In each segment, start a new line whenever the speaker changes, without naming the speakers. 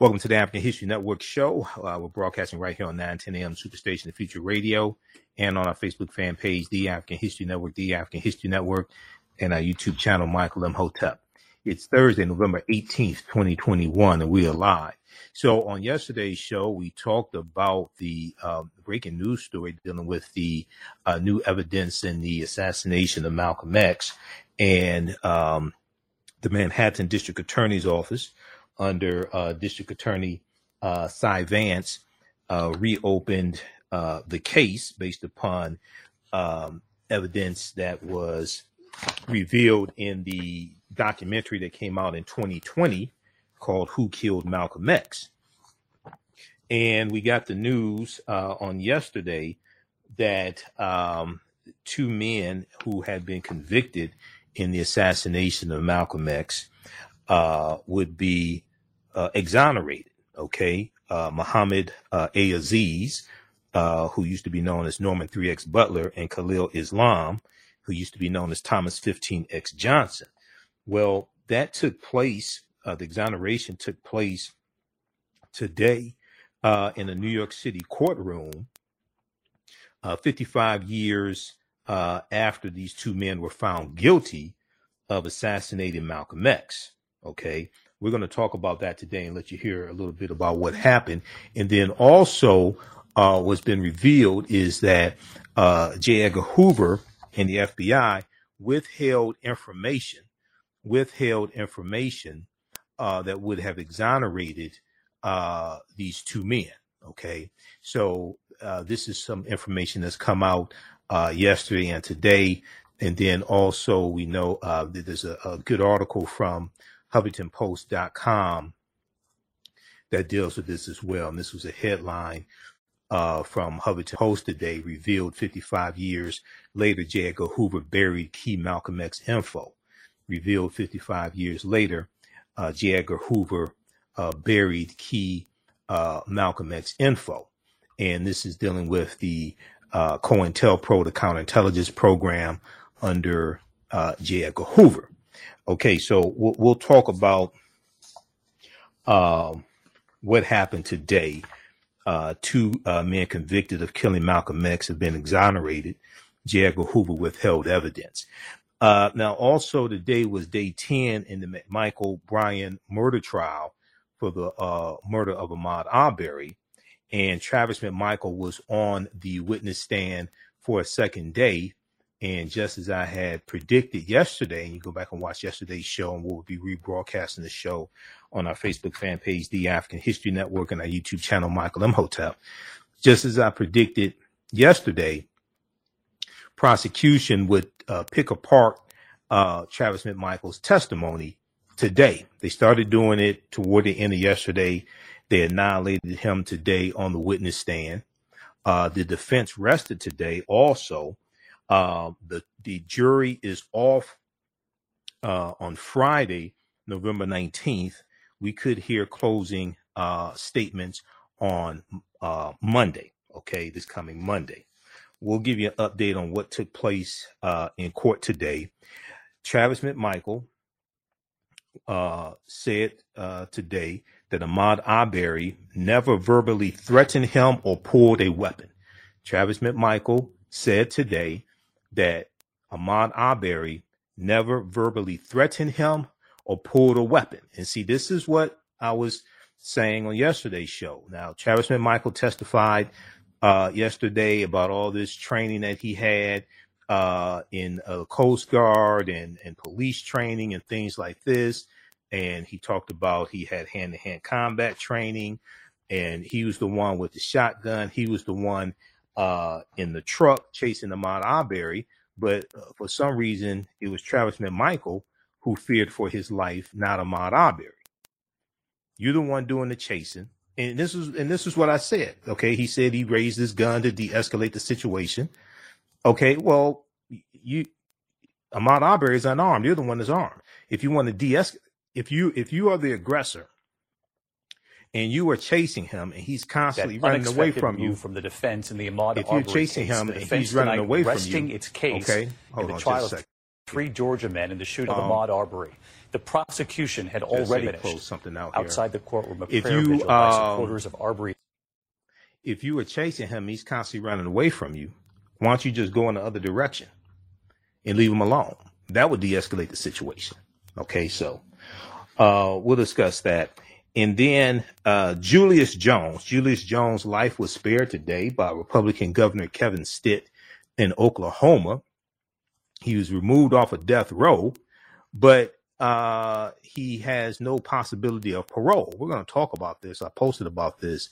Welcome to the African History Network show. Uh, we're broadcasting right here on 910 AM Superstation the Future Radio and on our Facebook fan page, The African History Network, The African History Network, and our YouTube channel, Michael Imhotep. It's Thursday, November 18th, 2021, and we are live. So on yesterday's show, we talked about the um, breaking news story dealing with the uh, new evidence in the assassination of Malcolm X and um, the Manhattan District Attorney's Office under uh, District Attorney uh, Cy Vance uh, reopened uh, the case based upon um, evidence that was revealed in the documentary that came out in 2020 called Who Killed Malcolm X. And we got the news uh, on yesterday that um, two men who had been convicted in the assassination of Malcolm X uh, would be uh, exonerated. Okay, uh, Muhammad uh, A. Aziz, uh, who used to be known as Norman 3X Butler, and Khalil Islam, who used to be known as Thomas 15X Johnson. Well, that took place. Uh, the exoneration took place today uh, in a New York City courtroom. Uh, 55 years after these two men were found guilty of assassinating Malcolm X. Okay. We're going to talk about that today and let you hear a little bit about what happened. And then also, uh, what's been revealed is that uh, J. Edgar Hoover and the FBI withheld information, withheld information uh, that would have exonerated uh, these two men. Okay, so uh, this is some information that's come out uh, yesterday and today, and then also we know uh, that there's a, a good article from HuffingtonPost.com that deals with this as well. And this was a headline uh, from Huffington Post today, revealed 55 years later, J. Edgar Hoover buried key Malcolm X info. Revealed 55 years later, uh, J. Edgar Hoover uh, buried key uh, Malcolm X info. And this is dealing with the uh, COINTELPRO, the counterintelligence program under uh, J. Edgar Hoover. Okay, so we'll, we'll talk about um, what happened today. Uh, two uh, men convicted of killing Malcolm X have been exonerated. J. Edgar Hoover withheld evidence. Uh, now, also today was day 10 in the Michael Bryan murder trial for the uh, murder of Ahmaud Arbery. And Travis McMichael was on the witness stand for a second day and just as I had predicted yesterday, and you go back and watch yesterday's show, and we'll be rebroadcasting the show on our Facebook fan page, The African History Network, and our YouTube channel, Michael Imhotep. Just as I predicted yesterday, prosecution would uh, pick apart uh, Travis McMichael's testimony today. They started doing it toward the end of yesterday. They annihilated him today on the witness stand. Uh, the defense rested today also uh, the the jury is off uh, on Friday, November nineteenth. We could hear closing uh, statements on uh, Monday. Okay, this coming Monday. We'll give you an update on what took place uh, in court today. Travis McMichael uh, said today that Ahmaud Arbery never verbally threatened him or pulled a weapon. Travis McMichael said today that Ahmaud Arbery never verbally threatened him or pulled a weapon. And see, this is what I was saying on yesterday's show. Now, Travis McMichael testified uh, yesterday about all this training that he had uh, in uh, Coast Guard and, and police training and things like this. And he talked about he had hand to hand combat training and he was the one with the shotgun. He was the one uh, in the truck chasing Ahmaud Arbery, but uh, for some reason it was Travis McMichael who feared for his life, not Ahmaud Arbery. You're the one doing the chasing, and this is and this is what I said. Okay, he said he raised his gun to de-escalate the situation. Okay, well, you Ahmaud Arbery is unarmed. You're the one that's armed. If you want to de-escalate, if you if you are the aggressor and you are chasing him and he's constantly
that
running away from you
from the defense in the Ahmaud
if you're chasing
case,
him and he's running away from you
its case
okay hold on
trial
just a second
three Georgia men in the shooting
um,
of Ahmaud Arbery The prosecution had already
close something out
outside
here.
the courtroom a
If
prayer
you,
vigil by
um,
supporters of Arbery.
If you were chasing him, he's constantly running away from you. Why don't you just go in the other direction and leave him alone? That would de-escalate the situation. Okay, so uh, we'll discuss that. And then uh, Julius Jones. Julius Jones' life was spared today by Republican Governor Kevin Stitt in Oklahoma. He was removed off of death row, but uh, he has no possibility of parole. We're going to talk about this. I posted about this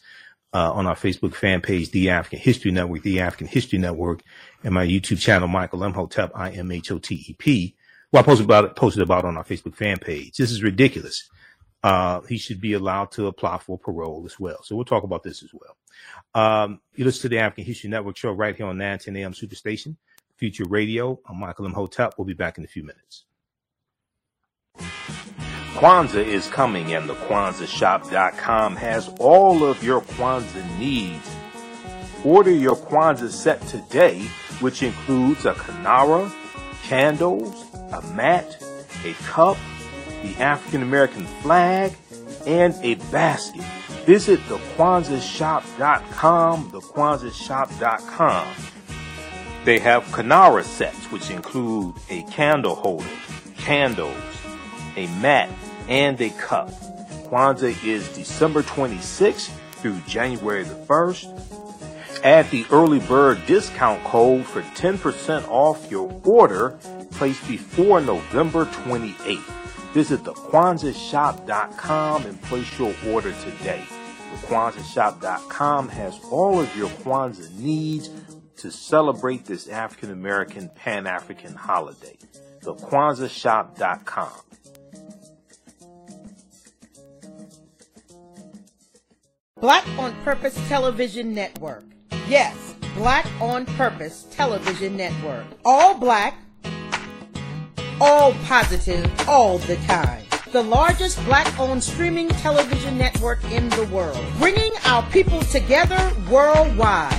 uh, on our Facebook fan page, The African History Network, The African History Network, and my YouTube channel, Michael Imhotep, I M H O T E P. Well, I posted about it, posted about it on our Facebook fan page. This is ridiculous. Uh, he should be allowed to apply for parole as well. So we'll talk about this as well. Um, you listen to the African History Network show right here on 910 AM Superstation, Future Radio. I'm Michael Imhotep. We'll be back in a few minutes. Kwanzaa is coming and the KwanzaaShop.com has all of your Kwanzaa needs. Order your Kwanzaa set today, which includes a Kinara, candles, a mat, a cup, the African American flag, and a basket. Visit the KwanzaaShop.com, the KwanzaaShop.com. They have Kinara sets, which include a candle holder, candles, a mat, and a cup. Kwanzaa is December 26th through January the 1st. Add the early bird discount code for 10% off your order placed before November 28th. Visit thekwanzaashop.com and place your order today. TheKwanzaaShop.com has all of your Kwanzaa needs to celebrate this African American Pan African holiday. TheKwanzaaShop.com.
Black on Purpose Television Network. Yes, Black on Purpose Television Network. All black, all positive, all the time. The largest black owned streaming television network in the world. Bringing our people together worldwide.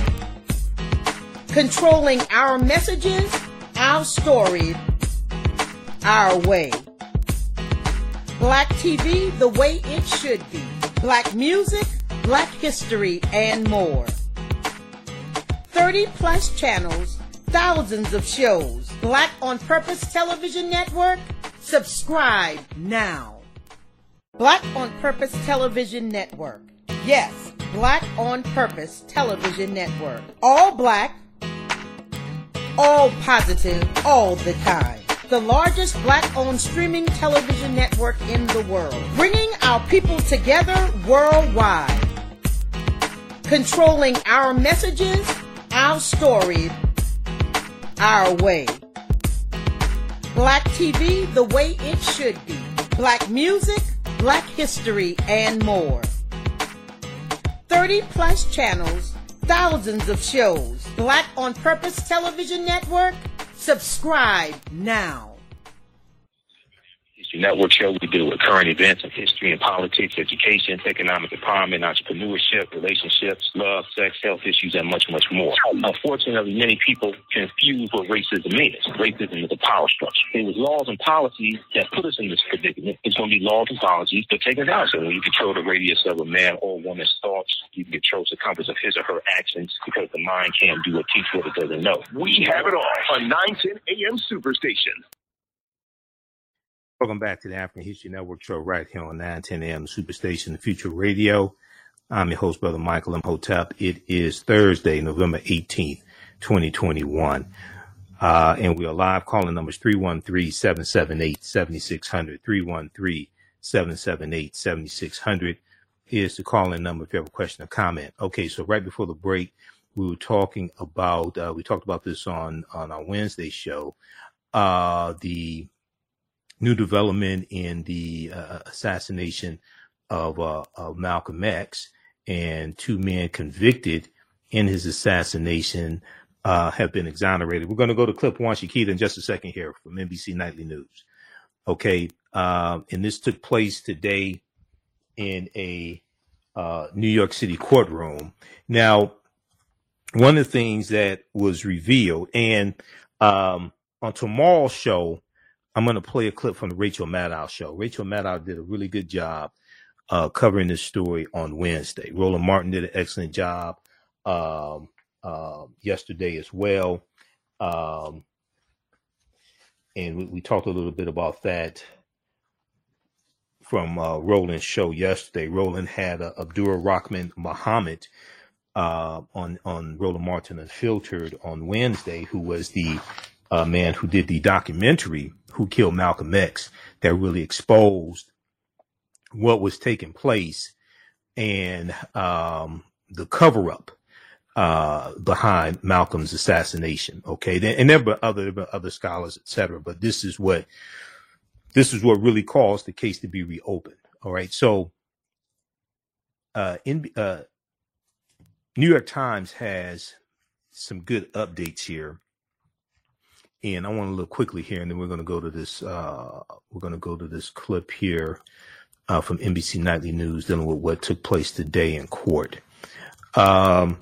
Controlling our messages, our stories, our way. Black TV the way it should be. Black music, black history, and more. 30 plus channels, thousands of shows. Black on Purpose Television Network? Subscribe now. Black on Purpose Television Network. Yes, Black on Purpose Television Network. All black, all positive, all the time. The largest black owned streaming television network in the world. Bringing our people together worldwide. Controlling our messages, our stories, our way. Black TV the way it should be. Black music, black history, and more. 30 plus channels, thousands of shows. Black on Purpose Television Network? Subscribe now.
History Network show. We deal with current events of history and politics, education, economic empowerment, entrepreneurship, relationships, love, sex, health issues, and much, much more. Unfortunately, many people confuse what racism means. Racism is a power structure. It was laws and policies that put us in this predicament. It's going to be laws and policies that take us out. So when you control the radius of a man or woman's thoughts, you can control the compass of his or her actions because the mind can't do or teach what it doesn't know.
We have it all on 910 AM Superstation.
Welcome back to the African History Network show right here on 910 AM Superstation Future Radio. I'm your host, Brother Michael Imhotep. It is Thursday, November 18th, 2021. Uh, and we are live calling numbers 313-778-7600, 313-778-7600 is the calling number if you have a question or comment. Okay. So right before the break, we were talking about, uh, we talked about this on, on our Wednesday show, uh, the new development in the uh, assassination of, uh, of Malcolm X and two men convicted in his assassination uh, have been exonerated. We're going to go to clip one, Shakita, in just a second here from NBC Nightly News. Okay. Um, and this took place today in a uh, New York City courtroom. Now, one of the things that was revealed, and um, on tomorrow's show, I'm going to play a clip from the Rachel Maddow show. Rachel Maddow did a really good job uh, covering this story on Wednesday. Roland Martin did an excellent job um, uh, yesterday as well. Um, and we, we, talked a little bit about that from uh, Roland's show yesterday. Roland had uh, Abdul Rahman Muhammad uh, on on Roland Martin Unfiltered on Wednesday, who was the uh, man who did the documentary "Who Killed Malcolm X" that really exposed what was taking place and um, the cover up uh, behind Malcolm's assassination. Okay, and there were other other scholars, etc. But this is what this is what really caused the case to be reopened. All right, so uh, in uh, New York Times has some good updates here. And I want to look quickly here, and then we're going to go to this. Uh, we're going to go to this clip here uh, from NBC Nightly News dealing with what took place today in court. Um,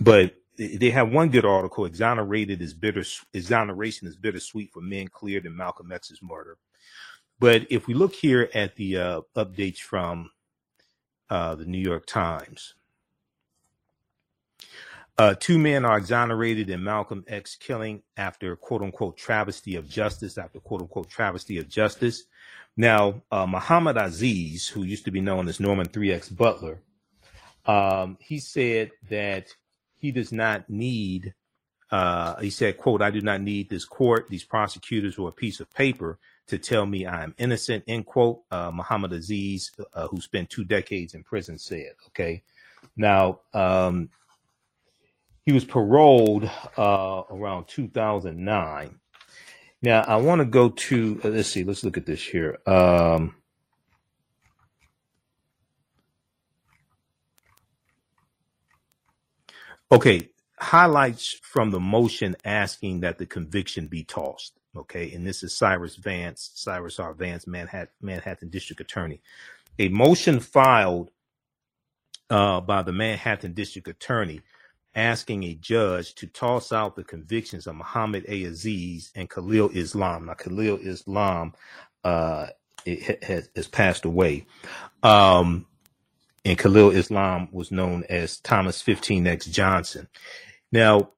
but they have one good article: "Exonerated is bitter. Exoneration is bittersweet for men cleared in Malcolm X's murder." But if we look here at the uh, updates from uh, the New York Times, uh, two men are exonerated in Malcolm X killing after quote unquote travesty of justice. After quote unquote travesty of justice. Now, uh, Muhammad Aziz, who used to be known as Norman 3X Butler, um, he said that he does not need, uh, he said, quote, I do not need this court, these prosecutors, or a piece of paper to tell me I am innocent, end quote. Uh, Muhammad Aziz, uh, who spent two decades in prison, said, okay. Now, um, he was paroled uh, around 2009 now I want to go to uh, let's see, let's look at this here. Um, okay, highlights from the motion asking that the conviction be tossed. Okay, and this is Cyrus Vance, Cyrus R. Vance, Manhattan, Manhattan District Attorney. A motion filed uh, by the Manhattan District Attorney asking a judge to toss out the convictions of Muhammad A. Aziz and Khalil Islam. Now, Khalil Islam uh, has, has passed away. Um, and Khalil Islam was known as Thomas 15X Johnson. Now,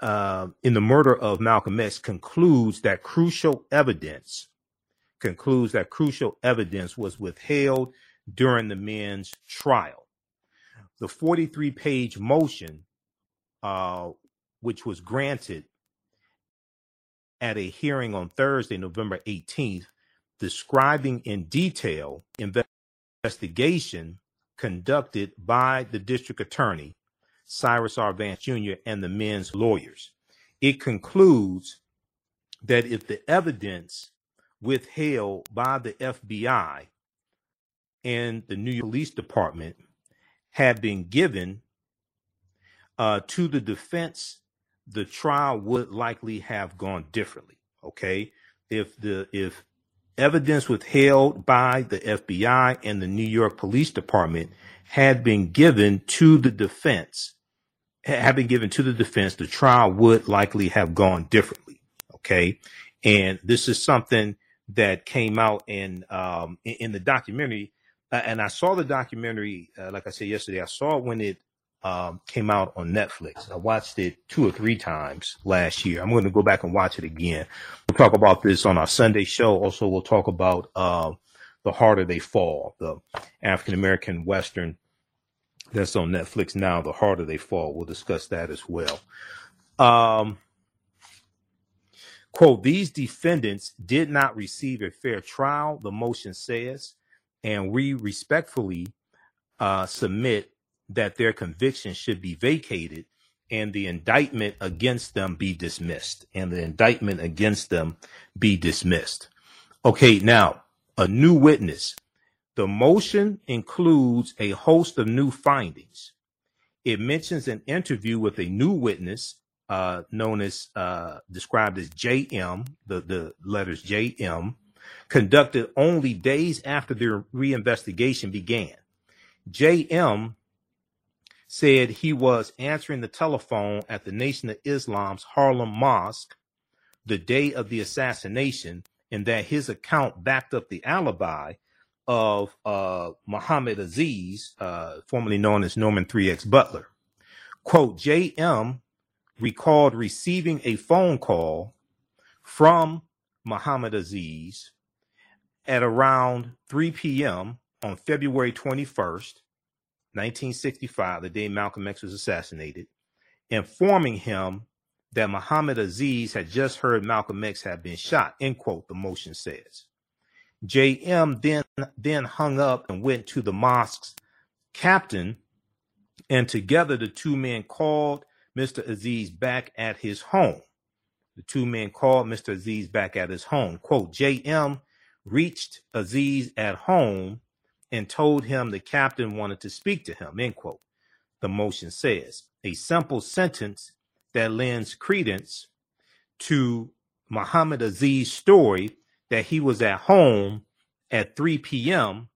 uh, in the murder of Malcolm X concludes that crucial evidence concludes that crucial evidence was withheld during the men's trial the 43 page motion, uh, which was granted at a hearing on Thursday, November 18th, describing in detail investigation conducted by the district attorney, Cyrus R. Vance Jr., and the men's lawyers. It concludes that if the evidence withheld by the FBI and the New York Police Department had been given uh, to the defense, the trial would likely have gone differently. Okay, if the if evidence withheld by the FBI and the New York Police Department had been given to the defense, had been given to the defense, the trial would likely have gone differently. Okay, and this is something that came out in um, in, in the documentary and I saw the documentary, uh, like I said yesterday, I saw when it um, came out on Netflix. I watched it two or three times last year. I'm going to go back and watch it again. We'll talk about this on our Sunday show. Also, we'll talk about uh, The Harder They Fall, the African American Western that's on Netflix now, The Harder They Fall. We'll discuss that as well. Um, quote, these defendants did not receive a fair trial, the motion says and we respectfully uh, submit that their conviction should be vacated and the indictment against them be dismissed and the indictment against them be dismissed. Okay, now a new witness. The motion includes a host of new findings. It mentions an interview with a new witness uh, known as uh, described as JM, the, the letters JM, conducted only days after the reinvestigation began. JM said he was answering the telephone at the Nation of Islam's Harlem Mosque the day of the assassination and that his account backed up the alibi of uh, Muhammad Aziz, uh, formerly known as Norman 3X Butler. Quote, JM recalled receiving a phone call from Muhammad Aziz at around 3 p.m. on February 21st, 1965, the day Malcolm X was assassinated, informing him that Muhammad Aziz had just heard Malcolm X had been shot, end quote, the motion says. JM then, then hung up and went to the mosque's captain, and together the two men called Mr. Aziz back at his home. The two men called Mr. Aziz back at his home. Quote, JM reached Aziz at home and told him the captain wanted to speak to him, end quote. The motion says a simple sentence that lends credence to Muhammad Aziz's story that he was at home at 3 p.m.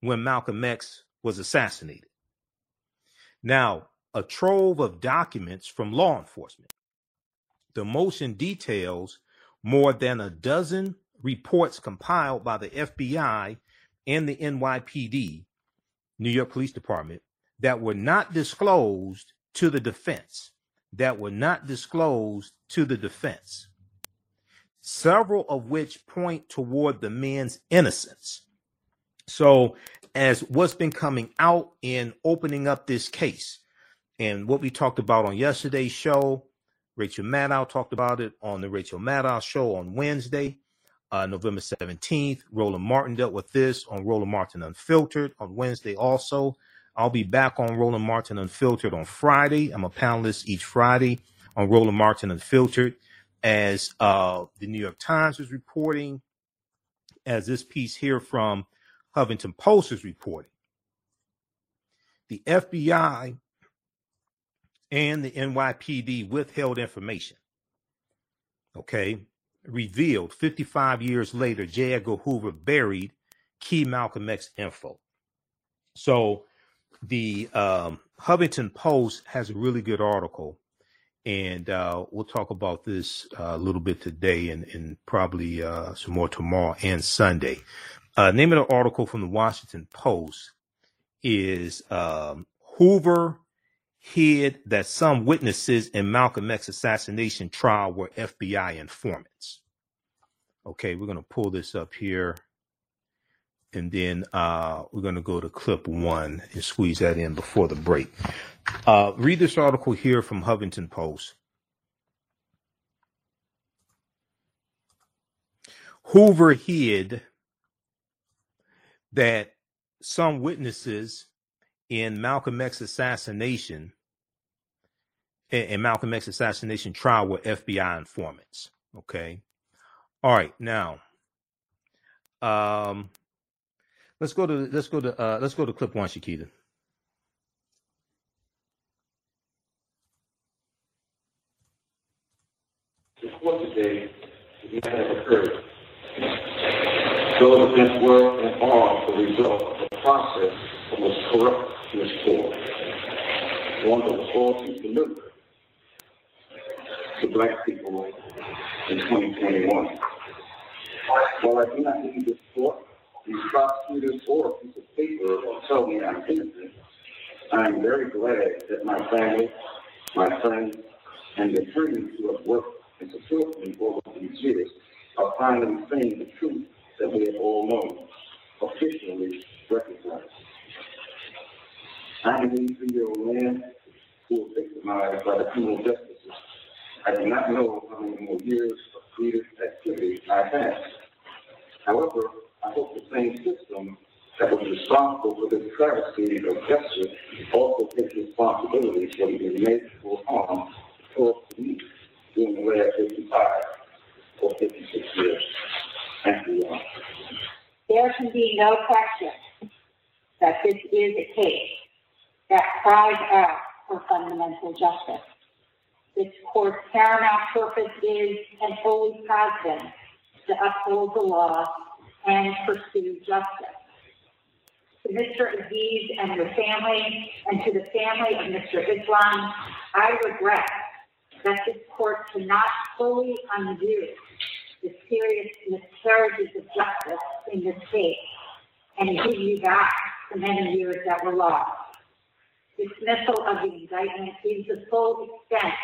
when Malcolm X was assassinated. Now, a trove of documents from law enforcement. The motion details more than a dozen reports compiled by the FBI and the NYPD, New York Police Department, that were not disclosed to the defense, that were not disclosed to the defense, several of which point toward the man's innocence. So, as what's been coming out in opening up this case, and what we talked about on yesterday's show, Rachel Maddow talked about it on the Rachel Maddow show on Wednesday uh, November 17th. Roland Martin dealt with this on Roland Martin Unfiltered on Wednesday also. I'll be back on Roland Martin Unfiltered on Friday. I'm a panelist each Friday on Roland Martin Unfiltered as uh, the New York Times is reporting, as this piece here from Huffington Post is reporting. The FBI and the NYPD withheld information. Okay revealed 55 years later, J. Edgar Hoover buried key Malcolm X info. So the um, Huffington Post has a really good article, and uh, we'll talk about this uh, a little bit today and, and probably uh, some more tomorrow and Sunday. Uh, name of the article from the Washington Post is um, Hoover hid that some witnesses in Malcolm X assassination trial were FBI informants. Okay, we're going to pull this up here. And then uh, we're going to go to clip one and squeeze that in before the break. Uh, read this article here from Huffington Post. Hoover hid that some witnesses in Malcolm X assassination in Malcolm X assassination trial were FBI informants. Okay. All right. Now, um, let's go to let's go to uh, let's go to clip one, Shakita.
Before today, it has occurred. Those events were and are the result process that was corrupt its core. One that was all to deliver to black people in 2021. While I do not need this court, these prosecutors, or a piece of paper will tell me I'm innocent, I am very glad that my family, my friends, and the attorneys who have worked and supported me over these years are finally saying the truth that we have all known, officially recognized. I'm an 83-year-old man who was victimized by the criminal justice system. I do not know how many more years of creative activity I have. However, I hope the same system that was responsible for this travesty of justice also takes responsibility for the immeasurable harm caused to me during the last 55 or 56 years and beyond.
There can be no question that this is a case that cries out for fundamental justice. This court's paramount purpose is and always has been to uphold the law and pursue justice. To Mr. Aziz and your family, and to the family of Mr. Islam, I regret that this court cannot fully undo the serious miscarriages of justice in this state and give you back the many years that were lost. Dismissal of the indictment is the full extent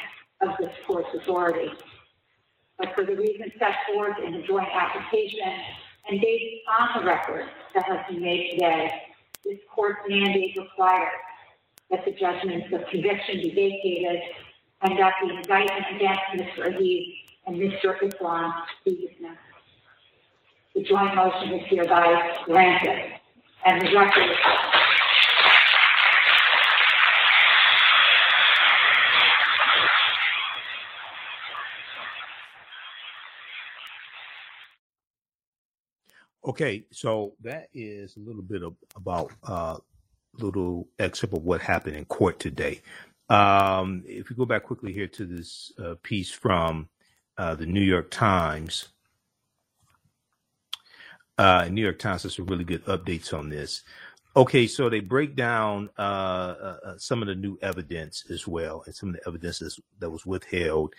of this court's authority. But for the reasons set forth in the joint application and based on the record that has been made today, this court's mandate requires that the judgments of conviction be vacated and that the indictment against Mr. Aziz and. Islam be dismissed. The joint motion is hereby granted. And the record
Okay, so that is a little bit of, about uh, little excerpt of what happened in court today. Um, if we go back quickly here to this uh, piece from uh, the New York Times, uh, New York Times has some really good updates on this. Okay, so they break down uh, uh, uh, some of the new evidence as well, and some of the evidence that was withheld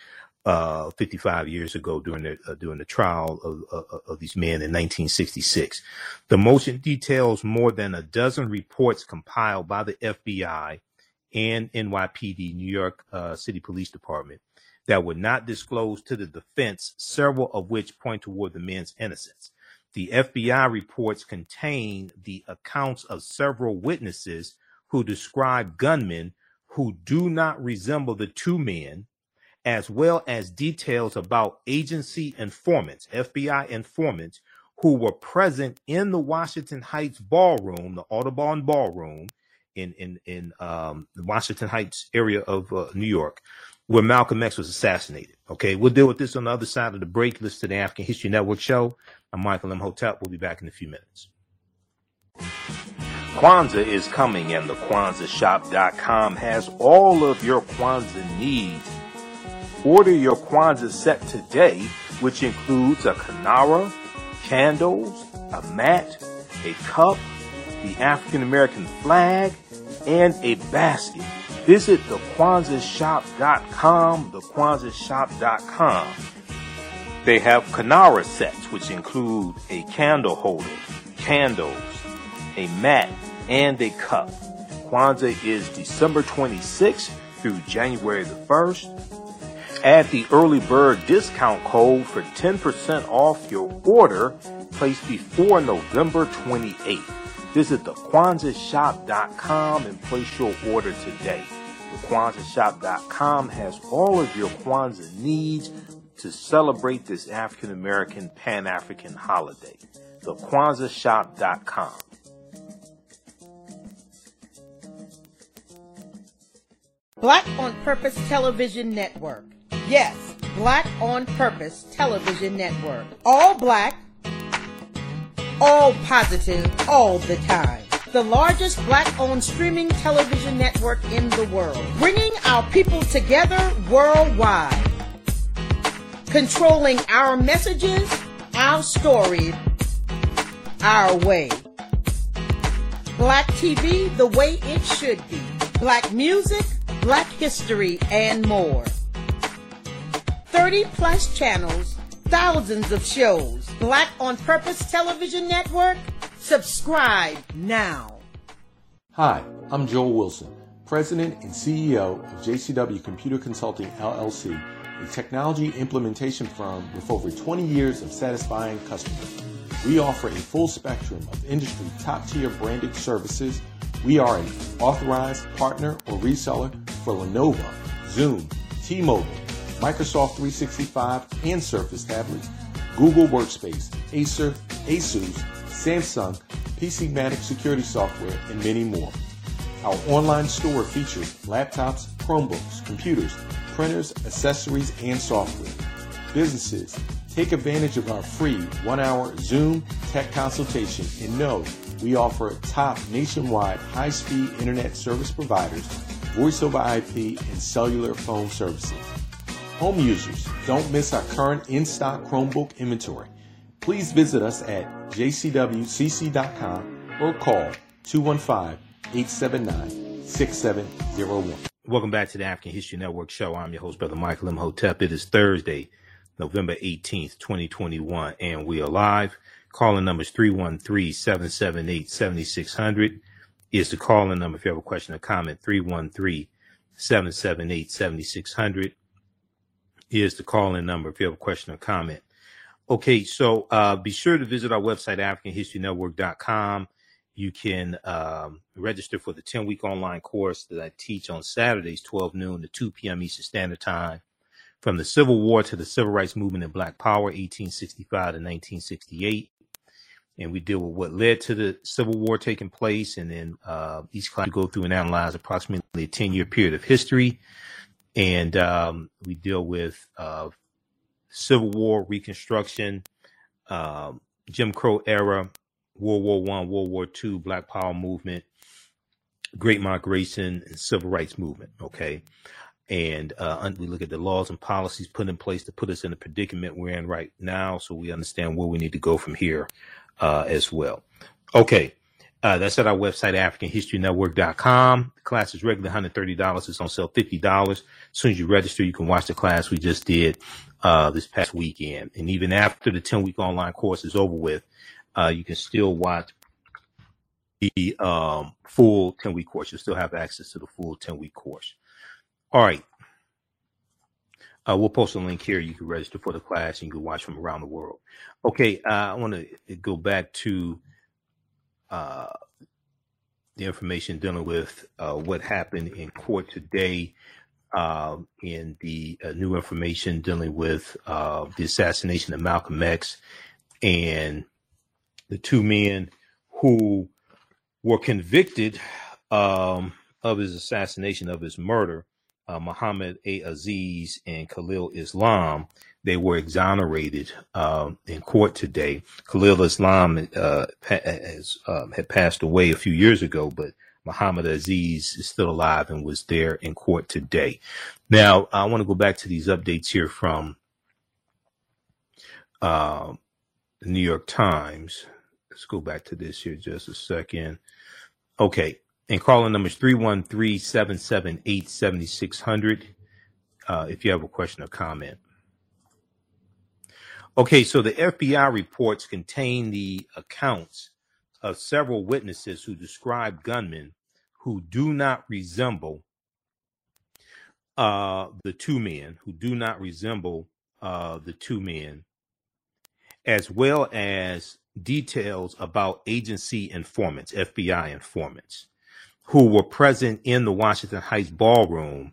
uh, 55 years ago during the uh, during the trial of, of, these men in 1966. The motion details more than a dozen reports compiled by the FBI and NYPD, New York City Police Department, that were not disclosed to the defense, several of which point toward the men's innocence. The FBI reports contain the accounts of several witnesses who describe gunmen who do not resemble the two men, as well as details about agency informants, FBI informants, who were present in the Washington Heights ballroom, the Audubon ballroom in in in um, the Washington Heights area of uh, New York, where Malcolm X was assassinated. Okay, we'll deal with this on the other side of the break. Listen to the African History Network show. I'm Michael Imhotep. We'll be back in a few minutes. Kwanzaa is coming, and the KwanzaaShop.com has all of your Kwanzaa needs. Order your Kwanzaa set today, which includes a Kinara, candles, a mat, a cup, the African American flag, and a basket. Visit thekwanzaashop.com, thekwanzaashop.com. They have Kinara sets, which include a candle holder, candles, a mat, and a cup. Kwanzaa is December 26th through January the 1st. Add the early bird discount code for 10% off your order placed before November 28th. Visit thekwanzaashop.com and place your order today. TheKwanzaaShop.com has all of your Kwanzaa needs to celebrate this African American Pan African holiday. TheKwanzaaShop.com.
Black on Purpose Television Network. Yes, Black on Purpose Television Network. All black, all positive, all the time. The largest black owned streaming television network in the world, bringing our people together worldwide. Controlling our messages, our stories, our way. Black TV the way it should be. Black music, black history, and more. 30 plus channels, thousands of shows. Black on Purpose Television Network. Subscribe now.
Hi, I'm Joel Wilson, President and CEO of JCW Computer Consulting LLC, a technology implementation firm with over 20 years of satisfying customers. We offer a full spectrum of industry top tier branded services. We are an authorized partner or reseller for Lenovo, Zoom, T-Mobile, Microsoft 365 and Surface tablets, Google Workspace, Acer, Asus, Samsung, PC PCmatic security software, and many more. Our online store features laptops, Chromebooks, computers, printers, accessories, and software. Businesses, take advantage of our free one-hour Zoom tech consultation and know we offer top nationwide high-speed internet service providers, voice over IP, and cellular phone services. Home users, don't miss our current in-stock Chromebook inventory. Please visit us at jcwcc.com or call 215-879-6701.
Welcome back to the African History Network show. I'm your host, Brother Michael Imhotep. It is Thursday, November 18th, 2021. And we are live. Calling number is 313 778 7600 is the calling number if you have a question or comment. 313 778 7600 is the calling number if you have a question or comment. Okay, so uh, be sure to visit our website, AfricanHistoryNetwork.com. You can um, register for the 10 week online course that I teach on Saturdays, 12 noon to 2 p.m. Eastern Standard Time. From the Civil War to the Civil Rights Movement and Black Power, 1865 to 1968. And we deal with what led to the Civil War taking place. And then uh, each class we go through and analyze approximately a 10 year period of history. And um, we deal with uh, Civil War, Reconstruction, um, Jim Crow era, World War One, World War Two, Black Power movement, Great Migration, and Civil Rights movement. Okay, and uh, we look at the laws and policies put in place to put us in the predicament we're in right now, so we understand where we need to go from here uh, as well. Okay. Uh, that's at our website, AfricanHistoryNetwork.com. The class is regularly $130. It's on sale $50. As soon as you register, you can watch the class we just did uh, this past weekend. And even after the 10 week online course is over with, uh, you can still watch the um, full 10 week course. You'll still have access to the full 10 week course. All right. Uh, we'll post a link here. You can register for the class and you can watch from around the world. Okay. Uh, I want to go back to uh, the information dealing with uh, what happened in court today um, in the uh, new information dealing with uh, the assassination of Malcolm X and the two men who were convicted um, of his assassination, of his murder, uh, Muhammad A. Aziz and Khalil Islam. They were exonerated uh, in court today. Khalil Islam uh, has, um, had passed away a few years ago, but Muhammad Aziz is still alive and was there in court today. Now, I want to go back to these updates here from uh, the New York Times. Let's go back to this here just a second. Okay. And calling numbers 313 778 7600 uh, if you have a question or comment. Okay, so the FBI reports contain the accounts of several witnesses who describe gunmen who do not resemble uh, the two men, who do not resemble uh, the two men, as well as details about agency informants, FBI informants, who were present in the Washington Heights ballroom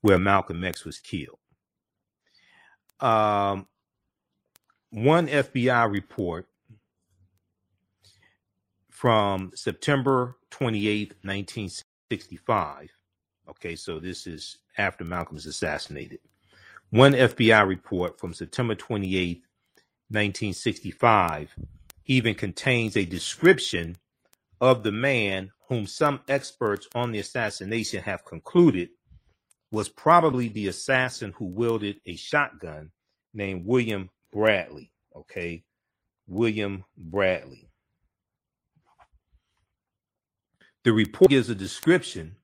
where Malcolm X was killed. Um, one FBI report from September 28th, 1965. Okay, so this is after Malcolm is assassinated. One FBI report from September 28th, 1965 even contains a description of the man whom some experts on the assassination have concluded was probably the assassin who wielded a shotgun named William Bradley. Okay, William Bradley. The report gives a description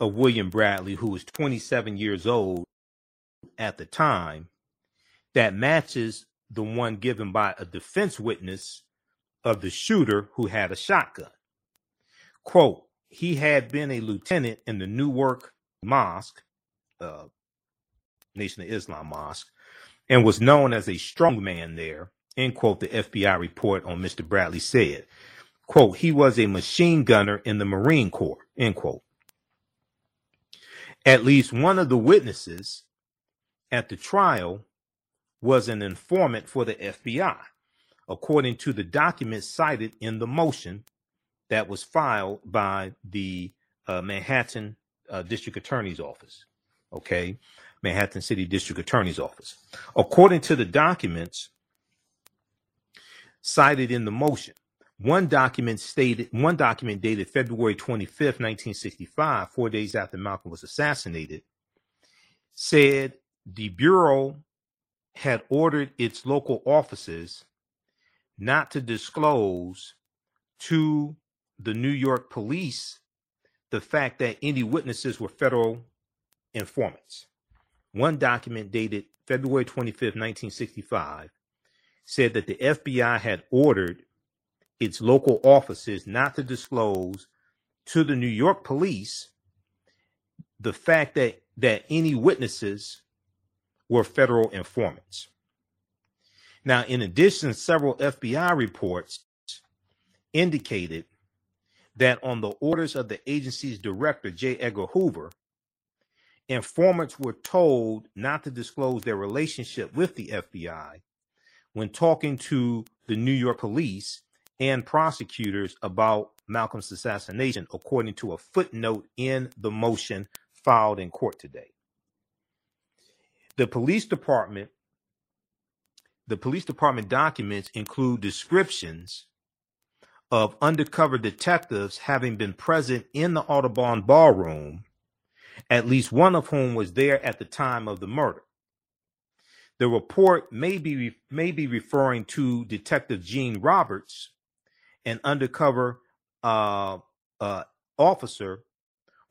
of William Bradley, who was 27 years old at the time, that matches the one given by a defense witness of the shooter who had a shotgun. Quote, he had been a lieutenant in the Newark Mosque, uh, Nation of Islam Mosque, and was known as a strong man there. End quote, the FBI report on Mr. Bradley said quote, he was a machine gunner in the Marine Corps, end quote. At least one of the witnesses at the trial was an informant for the FBI, according to the documents cited in the motion that was filed by the uh, Manhattan uh, District Attorney's Office. Okay. Manhattan City District Attorney's Office. According to the documents cited in the motion, one document stated, one document dated February 25th, 1965, four days after Malcolm was assassinated, said the Bureau had ordered its local offices not to disclose to the New York police the fact that any witnesses were federal informants. One document dated February 25th, 1965, said that the FBI had ordered its local offices not to disclose to the New York police the fact that, that any witnesses were federal informants. Now, in addition, several FBI reports indicated that on the orders of the agency's director, J. Edgar Hoover, informants were told not to disclose their relationship with the FBI when talking to the New York police and prosecutors about Malcolm's assassination, according to a footnote in the motion filed in court today. The police department the police department documents include descriptions of undercover detectives having been present in the Audubon ballroom, at least one of whom was there at the time of the murder. The report may be may be referring to Detective Gene Roberts, an undercover uh, uh, officer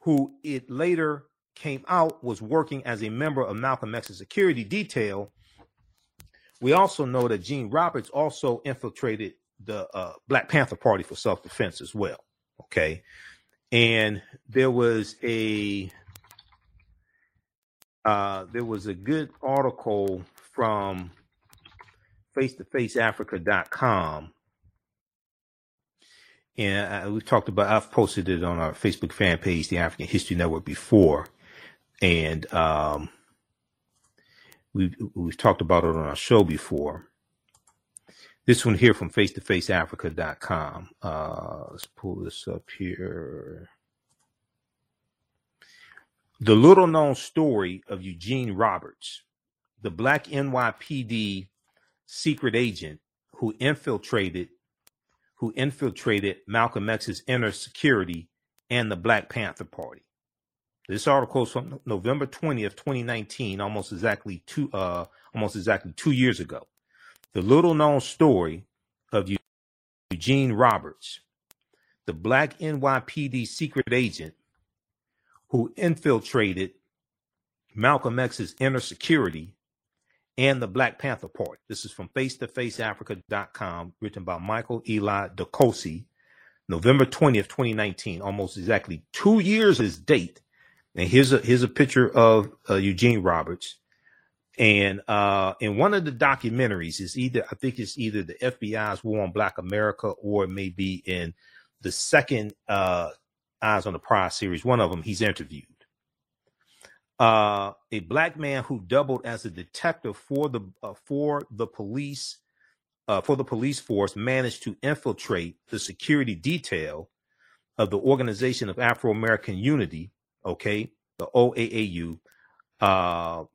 who it later came out was working as a member of Malcolm X's security detail. We also know that Gene Roberts also infiltrated the uh, Black Panther Party for self defense as well. Okay. And there was a uh, there was a good article from face to face africa.com and uh, we've talked about i've posted it on our facebook fan page the african history network before. And um, we've we've talked about it on our show before. This one here from face to face africa.com uh, let's pull this up here the little known story of eugene roberts the black NYPD secret agent who infiltrated who infiltrated Malcolm X's inner security and the Black Panther Party. This article is from November 20th, 2019, almost exactly two uh almost exactly 2 years ago. The little known story of Eugene Roberts, the black NYPD secret agent who infiltrated Malcolm X's inner security and the Black Panther Party. This is from face-to-faceafrica.com, written by Michael Eli Dacosi, November 20th, 2019, almost exactly two years is date. And here's a here's a picture of uh, Eugene Roberts. And uh, in one of the documentaries is either I think it's either the FBI's War on Black America or it may be in the second uh, Eyes on the Prize series. One of them he's interviewed uh, a black man who doubled as a detective for the uh, for the police uh, for the police force managed to infiltrate the security detail of the Organization of Afro American Unity, okay, the OAAU. Uh,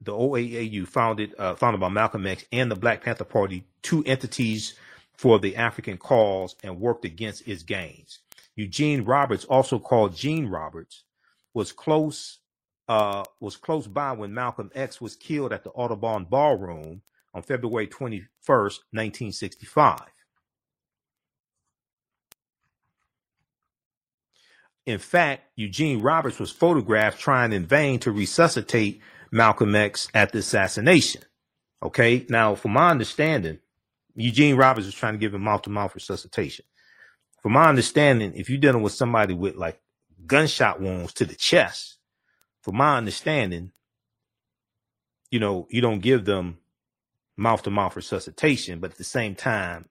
the OAAU founded uh, founded by Malcolm X and the Black Panther Party, two entities for the African cause, and worked against its gains. Eugene Roberts, also called Gene Roberts, was close uh, was close by when Malcolm X was killed at the Audubon Ballroom on February 21st, 1965. In fact, Eugene Roberts was photographed trying in vain to resuscitate Malcolm X at the assassination. Okay, now from my understanding, Eugene Roberts was trying to give him mouth to mouth resuscitation. From my understanding, if you're dealing with somebody with like gunshot wounds to the chest. From my understanding, you know, you don't give them mouth to mouth resuscitation, but at the same time,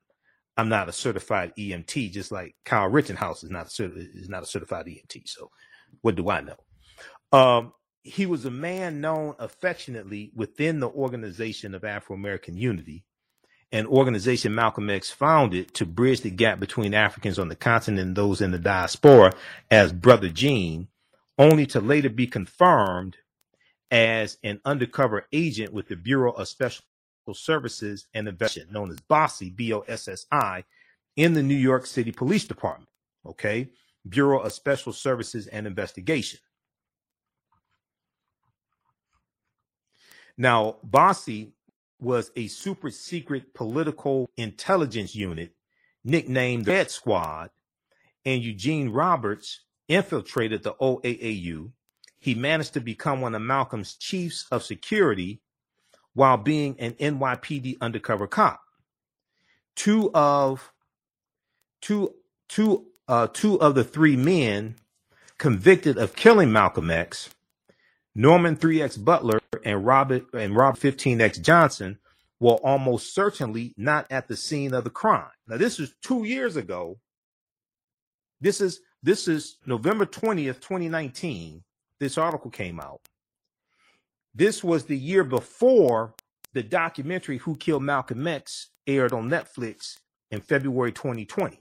I'm not a certified EMT, just like Kyle Rittenhouse is not a is not a certified EMT. So, what do I know? Um, he was a man known affectionately within the organization of Afro American Unity, an organization Malcolm X founded to bridge the gap between Africans on the continent and those in the diaspora as Brother Gene, only to later be confirmed as an undercover agent with the Bureau of Special Services and Investigation, known as BOSSI, B-O-S-S-I, in the New York City Police Department. Okay. Bureau of Special Services and Investigation. Now, BOSSI was a super secret political intelligence unit nicknamed the Red Squad, and Eugene Roberts infiltrated the OAAU. he managed to become one of Malcolm's chiefs of security while being an NYPD undercover cop. Two of two two uh, two of the three men convicted of killing Malcolm X, Norman 3X Butler and Robert and Rob 15X Johnson, were almost certainly not at the scene of the crime. Now, this is two years ago. This is this is November 20th, 2019. This article came out. This was the year before the documentary Who Killed Malcolm X aired on Netflix in February 2020.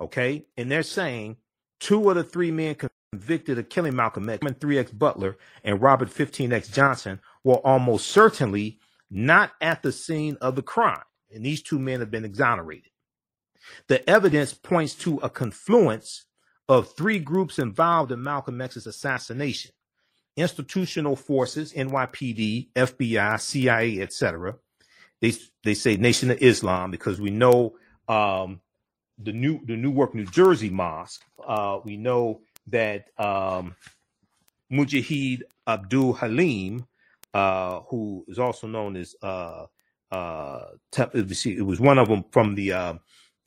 Okay. And they're saying two of the three men convicted of killing Malcolm X, 3X Butler and Robert 15X Johnson, were almost certainly not at the scene of the crime. And these two men have been exonerated. The evidence points to a confluence of three groups involved in Malcolm X's assassination institutional forces, NYPD, FBI, CIA, etc. They they say Nation of Islam because we know um, the new the Newark, New Jersey mosque. Uh, we know that um, Mujahid Abdul Halim, uh, who is also known as uh, uh, it was one of them from the uh,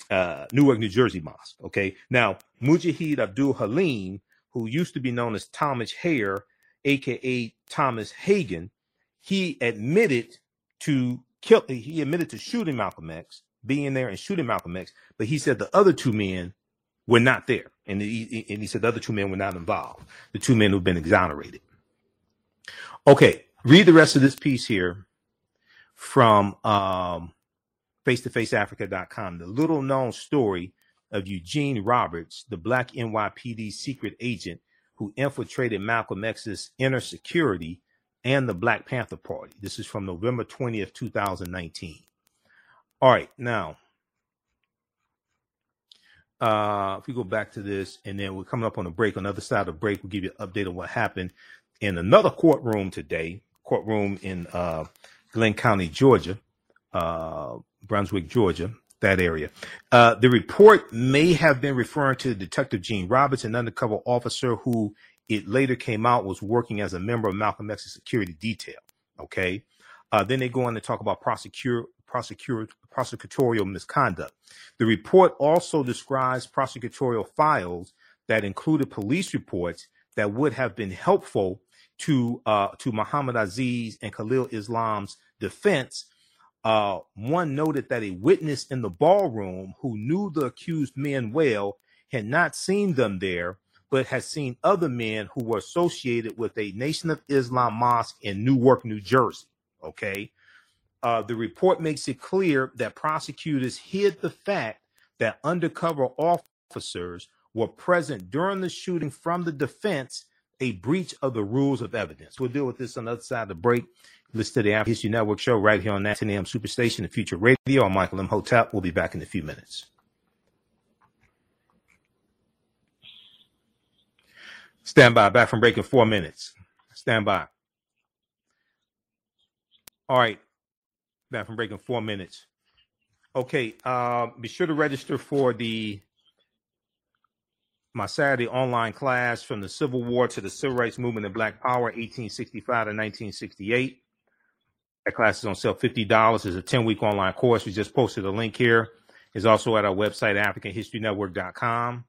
uh, Newark, New Jersey mosque. Okay, now Mujahid Abdul Halim, who used to be known as Thomas Hare, aka Thomas Hagan, he admitted to kill. He admitted to shooting Malcolm X, being there and shooting Malcolm X, but he said the other two men were not there, and he, and he said the other two men were not involved. The two men who've been exonerated. Okay, read the rest of this piece here from um, face-to-faceafrica.com. The little known story of Eugene Roberts, the black NYPD secret agent who infiltrated Malcolm X's inner security and the Black Panther Party. This is from November 20th, 2019. All right, now, uh, if we go back to this, and then we're coming up on a break. On the other side of the break, we'll give you an update on what happened in another courtroom today, courtroom in uh, Glynn County, Georgia, uh, Brunswick, Georgia that area. Uh, the report may have been referring to Detective Gene Roberts, an undercover officer who it later came out was working as a member of Malcolm X's security detail. Okay. Uh, then they go on to talk about prosecute, prosecute, prosecutorial misconduct. The report also describes prosecutorial files that included police reports that would have been helpful to uh, to Muhammad Aziz and Khalil Islam's defense uh, one noted that a witness in the ballroom who knew the accused men well had not seen them there, but had seen other men who were associated with a Nation of Islam mosque in Newark, New Jersey. Okay. Uh, the report makes it clear that prosecutors hid the fact that undercover officers were present during the shooting from the defense, a breach of the rules of evidence. We'll deal with this on the other side of the break. Listen to the African History Network show right here on 10 AM Superstation and Future Radio. I'm Michael M. Imhotep. We'll be back in a few minutes. Stand by. Back from break in four minutes. Stand by. All right. Back from break in four minutes. Okay. Uh, be sure to register for the my Saturday online class from the Civil War to the Civil Rights Movement and Black Power, 1865 to 1968. That class is on sale $50. It's a 10 week online course. We just posted a link here. It's also at our website, AfricanHistoryNetwork.com.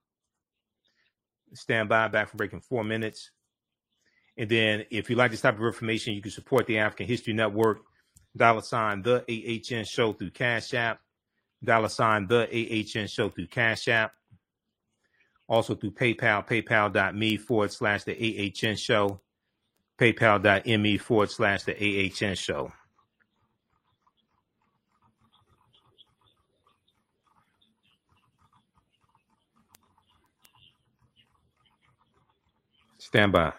Stand by, back from breaking four minutes. And then if you like this type of information, you can support the African History Network, dollar sign the AHN show through Cash App, dollar sign the AHN show through Cash App, also through PayPal, paypal.me forward slash the AHN show, paypal.me forward slash the AHN show. Stand by.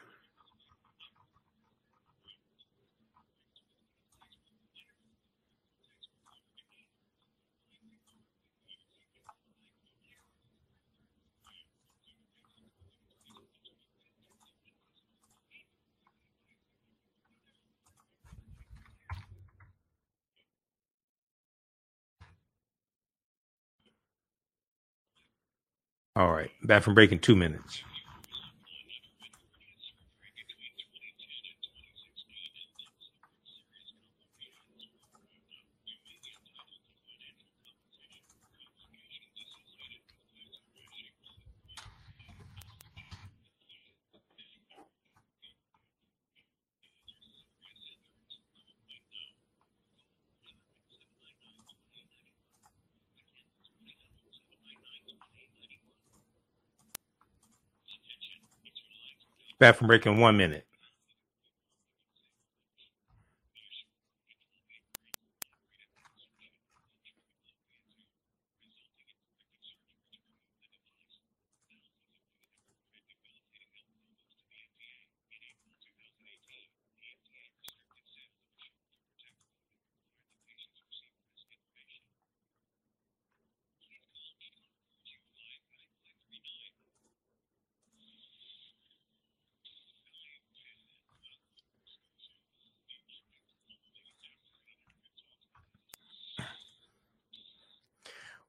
All right, back from breaking two minutes. Back from break in one minute.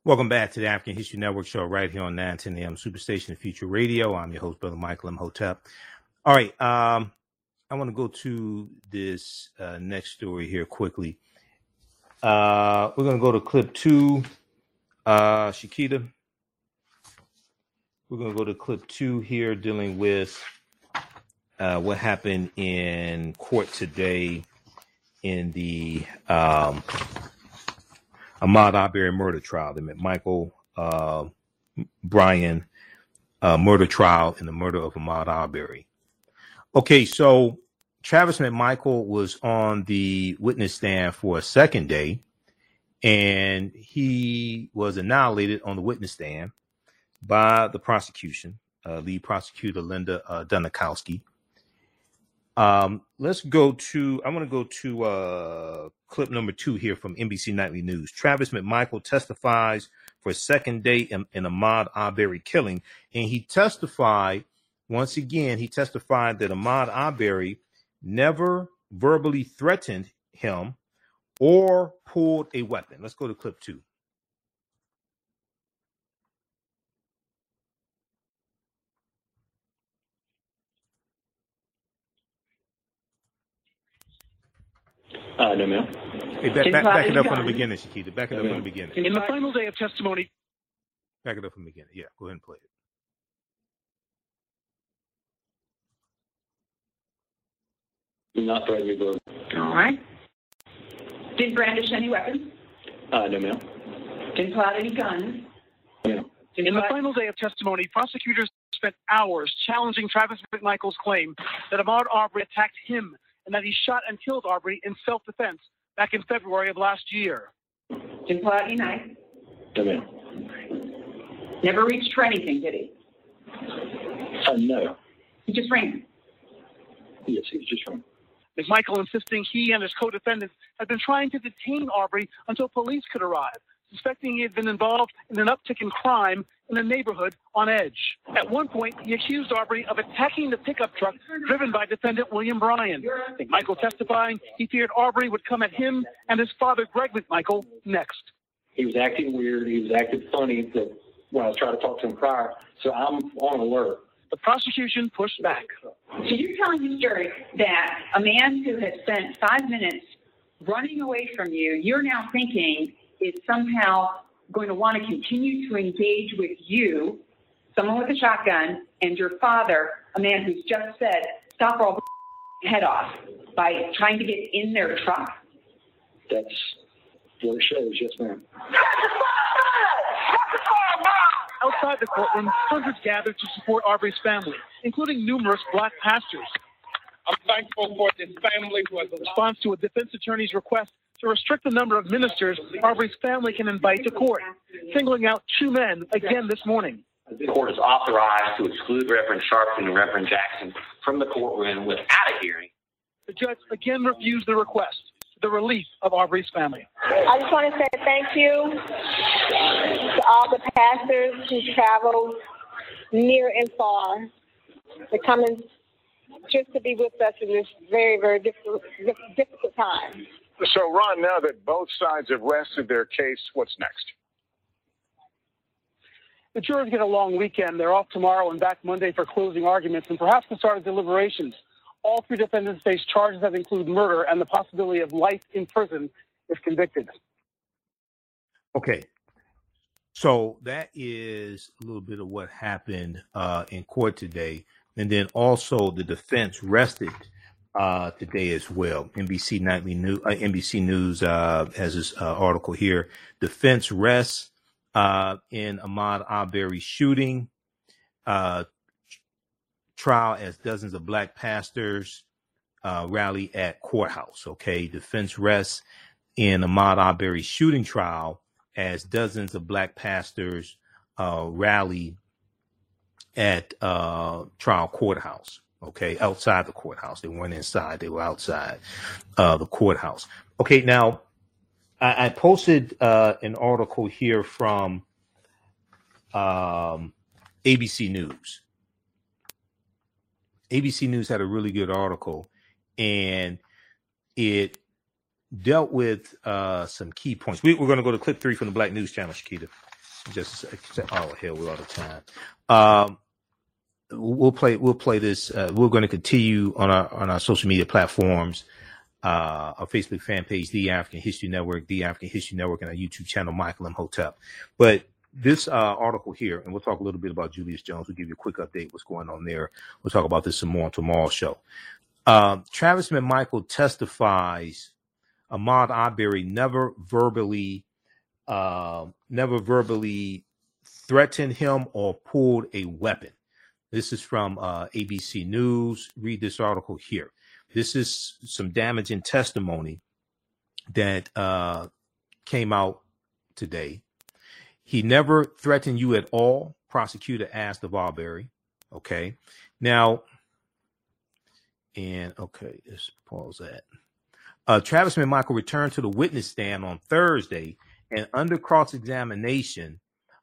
Welcome back to the African History Network show right here on 910 AM Superstation Future Radio. I'm your host, Brother Michael Imhotep. All right. Um, I want to go to this uh, next story here quickly. Uh, we're going to go to clip two. Uh, Shakita, we're going to go to clip two here dealing with uh, what happened in court today in the um, Ahmaud Arbery murder trial, the McMichael uh, Bryan uh, murder trial and the murder of Ahmaud Arbery. Okay, so Travis McMichael was on the witness stand for a second day, and he was annihilated on the witness stand by the prosecution, uh, lead prosecutor Linda uh, Dunikoski. Um, let's go to, I want to go to uh, clip number two here from NBC Nightly News. Travis McMichael testifies for second day in, in Ahmaud Arbery killing. And he testified, once again, he testified that Ahmaud Arbery never verbally threatened him or pulled a weapon. Let's go to clip two.
Uh, no, ma'am.
Hey, back, back, back it up from the beginning, Shakita. Back it up from the beginning.
In the final day of testimony,
Back it up from the beginning. Yeah, go ahead and play it.
Not threaten me, bro.
All right. Didn't brandish any weapons.
Uh, no, ma'am.
Didn't pull out any guns.
Ma'am.
in the final day of testimony, prosecutors spent hours challenging Travis McMichael's claim that Ahmaud Arbery attacked him and that he shot and killed Arbery in self-defense back in February of last year.
Didn't pull out any knife.
No, ma'am.
Never reached for anything, did he?
Uh, no.
He just ran.
Yes, he was just wrong.
McMichael insisting he and his co-defendants had been trying to detain Arbery until police could arrive, suspecting he had been involved in an uptick in crime in a neighborhood on edge. At one point, he accused Arbery of attacking the pickup truck driven by defendant William Bryan. Michael testifying he feared Arbery would come at him and his father, Greg McMichael, next.
He was acting weird. He was acting funny that when I was trying to talk to him prior. So I'm on alert.
The prosecution pushed back.
So you're telling the jury that a man who has spent five minutes running away from you, you're now thinking is somehow going to want to continue to engage with you, someone with a shotgun, and your father, a man who's just said, stop or I'll head off, by trying to get in their truck?
That's what it shows. Yes, ma'am.
Outside the courtroom, hundreds gathered to support Arbery's family, including numerous black pastors.
I'm thankful for this family who has
In response to a defense attorney's request to restrict the number of ministers Arbery's family can invite to court, singling out two men again this morning.
The court is authorized to exclude Reverend Sharpton and Reverend Jackson from the courtroom without a hearing.
The judge again refused the request, the release of Arbery's family.
I just want to say thank you to all the pastors who traveled near and far to come and just to be with us in this very, very difficult, difficult time.
So, Ron, now that both sides have rested their case, what's next?
The jurors get a long weekend. They're off tomorrow and back Monday for closing arguments and perhaps the start of deliberations. All three defendants face charges that include murder and the possibility of life in prison if convicted.
Okay. So that is a little bit of what happened uh, in court today. And then also the defense rested uh, today as well. NBC Nightly News, uh, NBC News uh, has this uh, article here. Defense rests uh, in Ahmaud Arbery shooting. Uh, trial as dozens of black pastors uh, rally at courthouse. Okay, defense rests in Ahmaud Arbery shooting trial as dozens of black pastors uh, rally at uh, trial courthouse. Okay, outside the courthouse. They weren't inside; they were outside uh, the courthouse. Okay, now I, I posted uh, an article here from um, ABC News. ABC News had a really good article, and it dealt with uh, some key points. We, are going to go to clip three from the Black News Channel, Shakita. Just. Oh hell, we're out of time. Um, we'll play. We'll play this. Uh, we're going to continue on our on our social media platforms. Uh, our Facebook fan page, The African History Network, The African History Network, and our YouTube channel, Michael Imhotep. But this uh, article here, and we'll talk a little bit about Julius Jones. We'll give you a quick update what's going on there. We'll talk about this some more on tomorrow's show. Um, Travis McMichael testifies Ahmaud Arbery never verbally, uh, never verbally threatened him or pulled a weapon. This is from uh, ABC News. Read this article here. This is some damaging testimony that uh, came out today. He never threatened you at all, prosecutor asked of Arbery. Okay. Now, and okay, let's pause that. Uh, Travis McMichael returned to the witness stand on Thursday, and under cross examination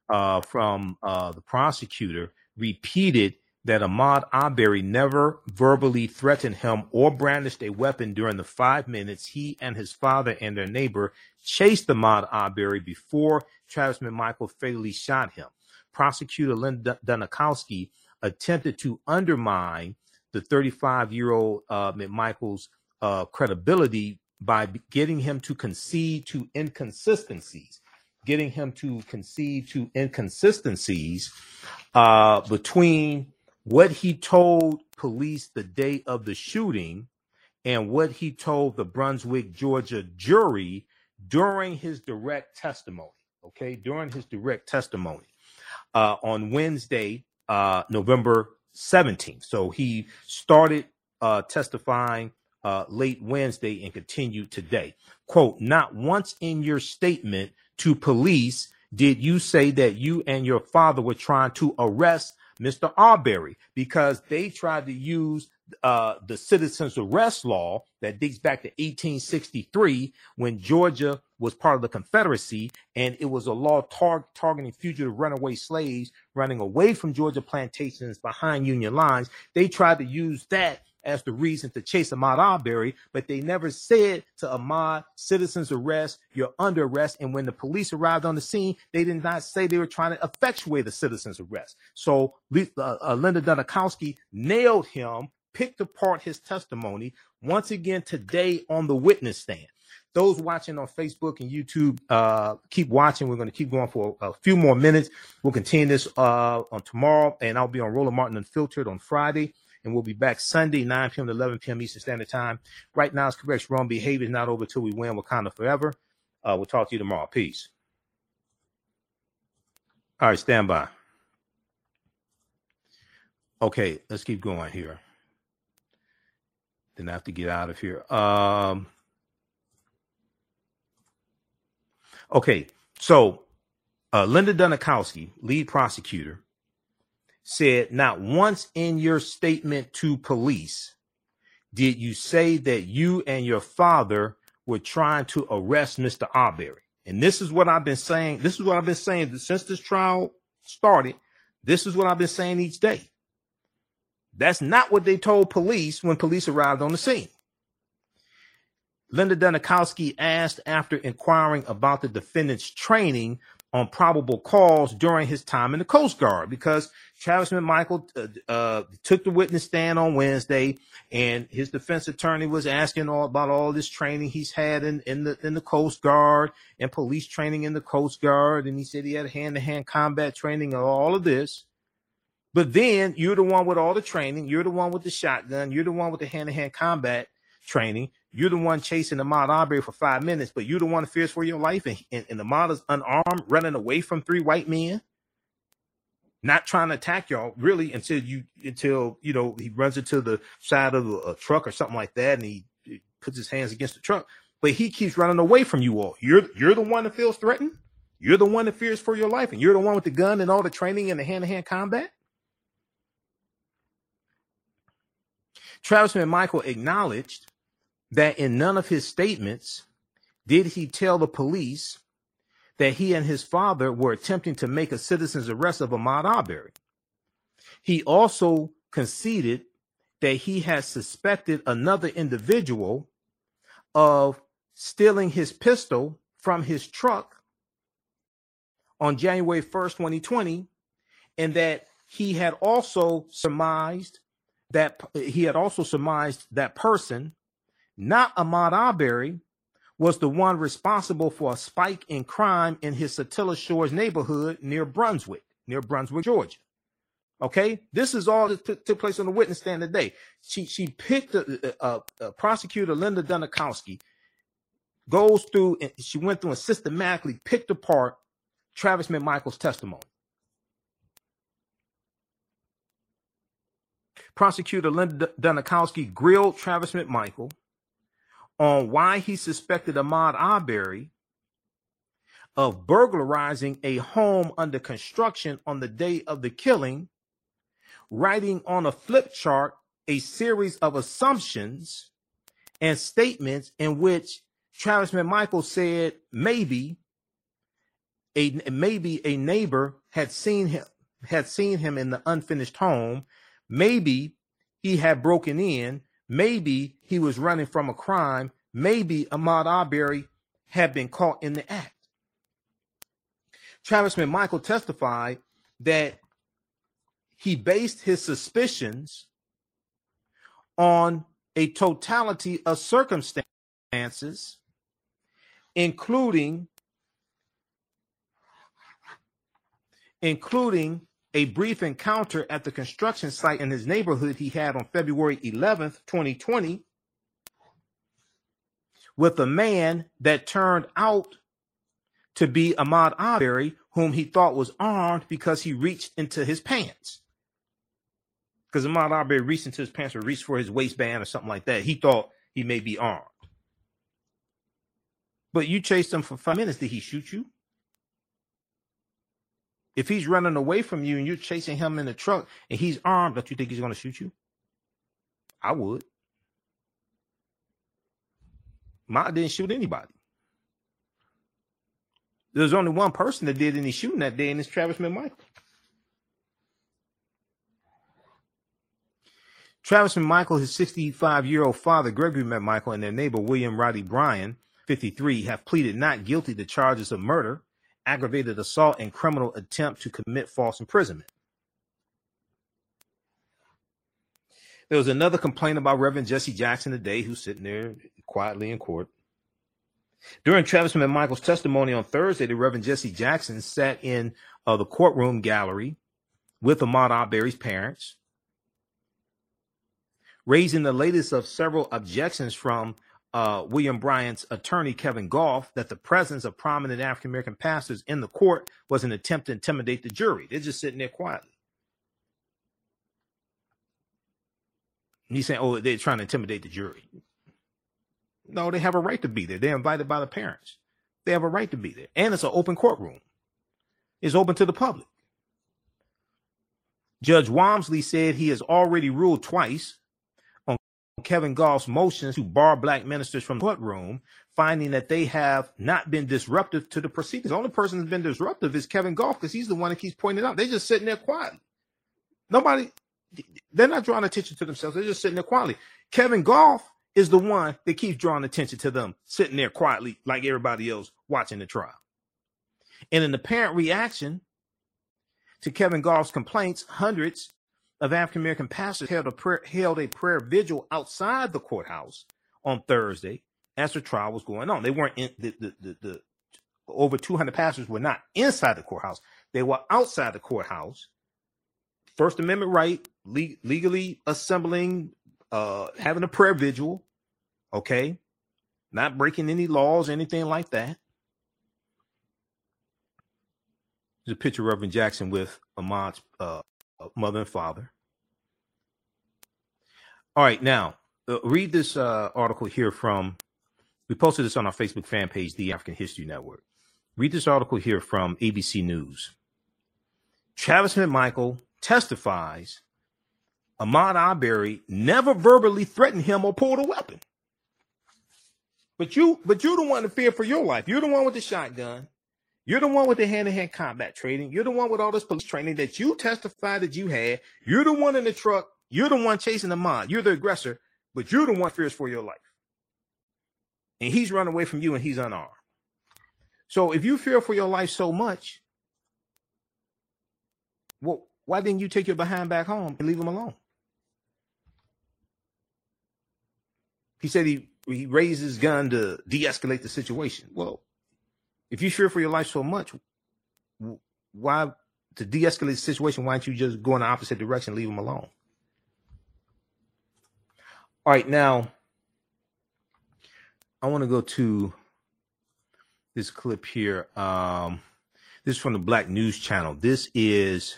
uh, from uh, the prosecutor, repeated that Ahmaud Arbery never verbally threatened him or brandished a weapon during the five minutes he and his father and their neighbor chased Ahmaud Arbery before Travis McMichael fatally shot him. Prosecutor Linda Dunikoski attempted to undermine the 35 year old uh, McMichael's uh, credibility by getting him to concede to inconsistencies, getting him to concede to inconsistencies uh, between what he told police the day of the shooting and what he told the Brunswick, Georgia jury during his direct testimony. Okay, during his direct testimony uh, on Wednesday, uh, November 17th. So he started uh, testifying uh, late Wednesday and continued today. Quote, not once in your statement to police did you say that you and your father were trying to arrest Mr. Arbery because they tried to use uh, the citizens arrest law that dates back to 1863 when Georgia was part of the Confederacy and it was a law tar- targeting fugitive runaway slaves running away from Georgia plantations behind Union lines. They tried to use that as the reason to chase Ahmaud Arbery, but they never said to Ahmaud, citizens arrest, you're under arrest. And when the police arrived on the scene, they did not say they were trying to effectuate the citizens arrest. So uh, uh, Linda Dunikoski nailed him, picked apart his testimony once again today on the witness stand. Those watching on Facebook and YouTube, uh, keep watching. We're going to keep going for a, a few more minutes. We'll continue this uh, on tomorrow, and I'll be on Roland Martin Unfiltered on Friday and we'll be back Sunday, 9 p.m. to 11 p.m. Eastern Standard Time. Right now, it's correct. Wrong behavior is not over till we win Wakanda forever. Uh, we'll talk to you tomorrow. Peace. All right, stand by. Okay, let's keep going here. Then I have to get out of here. Um, okay, so uh, Linda Dunikoski, lead prosecutor, said not once in your statement to police did you say that you and your father were trying to arrest Mr. Arbery. And this is what I've been saying. This is what I've been saying since this trial started. This is what I've been saying each day. That's not what they told police when police arrived on the scene. Linda Dunikoski asked after inquiring about the defendant's training on probable cause during his time in the Coast Guard because Travis McMichael uh, uh, took the witness stand on Wednesday, and his defense attorney was asking all about all this training he's had in, in the in the Coast Guard and police training in the Coast Guard, and he said he had hand to hand combat training and all of this. But then you're the one with all the training, you're the one with the shotgun, you're the one with the hand to hand combat training. You're the one chasing the Ahmaud Arbery for five minutes, but you're the one that fears for your life, and, and, and is unarmed, running away from three white men. Not trying to attack y'all really until you until you know he runs into the side of a, a truck or something like that and he, he puts his hands against the truck. But he keeps running away from you all. You're you're the one that feels threatened. You're the one that fears for your life and you're the one with the gun and all the training and the hand-to-hand combat. Travis mcmichael acknowledged that in none of his statements did he tell the police that he and his father were attempting to make a citizen's arrest of Ahmaud Arbery. He also conceded that he had suspected another individual of stealing his pistol from his truck on January 1st, 2020, and that he had also surmised that he had also surmised that person, not Ahmaud Arbery, was the one responsible for a spike in crime in his Satilla Shores neighborhood near Brunswick, near Brunswick, Georgia. Okay, this is all that took, place on the witness stand today. She she picked a, a, a prosecutor, Linda Dunikoski, goes through and she went through and systematically picked apart Travis McMichael's testimony. Prosecutor Linda Dunikoski grilled Travis McMichael on why he suspected Ahmaud Arbery of burglarizing a home under construction on the day of the killing, writing on a flip chart a series of assumptions and statements in which Travis McMichael said maybe a maybe a neighbor had seen him had seen him in the unfinished home, maybe he had broken in Maybe he was running from a crime. Maybe Ahmaud Arbery had been caught in the act. Travis McMichael testified that he based his suspicions on a totality of circumstances, including including a brief encounter at the construction site in his neighborhood he had on February 11th, 2020, with a man that turned out to be Ahmaud Arbery, whom he thought was armed because he reached into his pants. Because Ahmaud Arbery reached into his pants or reached for his waistband or something like that. He thought he may be armed. But you chased him for five minutes. Did he shoot you? If he's running away from you and you're chasing him in the truck and he's armed, don't you think he's going to shoot you? I would. Ma didn't shoot anybody. There's only one person that did any shooting that day, and it's Travis McMichael. Travis McMichael, his 65 year old father, Gregory McMichael, and their neighbor, William Roddy Bryan, 53, have pleaded not guilty to charges of murder aggravated assault and criminal attempt to commit false imprisonment. There was another complaint about Reverend Jesse Jackson today, who's sitting there quietly in court. During Travis McMichael's testimony on Thursday, the Reverend Jesse Jackson sat in uh, the courtroom gallery with Ahmaud Arbery's parents, raising the latest of several objections from uh, William Bryant's attorney, Kevin Gough, that the presence of prominent African American pastors in the court was an attempt to intimidate the jury. They're just sitting there quietly. And he's saying, oh, they're trying to intimidate the jury. No, they have a right to be there. They're invited by the parents. They have a right to be there. And it's an open courtroom, it's open to the public. Judge Walmsley said he has already ruled twice Kevin Gough's motions to bar black ministers from the courtroom, finding that they have not been disruptive to the proceedings. The only person that's been disruptive is Kevin Gough because he's the one that keeps pointing out. They're just sitting there quietly. Nobody, they're not drawing attention to themselves. They're just sitting there quietly. Kevin Gough is the one that keeps drawing attention to them, sitting there quietly like everybody else watching the trial. And in apparent reaction to Kevin Gough's complaints, hundreds of African American pastors held a prayer held a prayer vigil outside the courthouse on Thursday as the trial was going on. They weren't in the the, the, the over 200 pastors were not inside the courthouse. They were outside the courthouse. First Amendment right, le- legally assembling, uh, having a prayer vigil, okay, not breaking any laws, anything like that. There's a picture of Reverend Jackson with Ahmaud's uh, mother and father. All right, now uh, read this uh, article here from. We posted this on our Facebook fan page, the African History Network. Read this article here from ABC News. Travis McMichael testifies Ahmaud Arbery never verbally threatened him or pulled a weapon. But you, but you're the one to fear for your life. You're the one with the shotgun. You're the one with the hand-to-hand combat training. You're the one with all this police training that you testified that you had. You're the one in the truck. You're the one chasing the mod. You're the aggressor, but you're the one fears for your life. And he's running away from you and he's unarmed. So if you fear for your life so much, well, why didn't you take your behind back home and leave him alone? He said he, he raised his gun to de-escalate the situation. Well, if you fear for your life so much, why to de-escalate the situation? Why don't you just go in the opposite direction, leave him alone? All right, now I want to go to this clip here. Um, this is from the Black News Channel. This is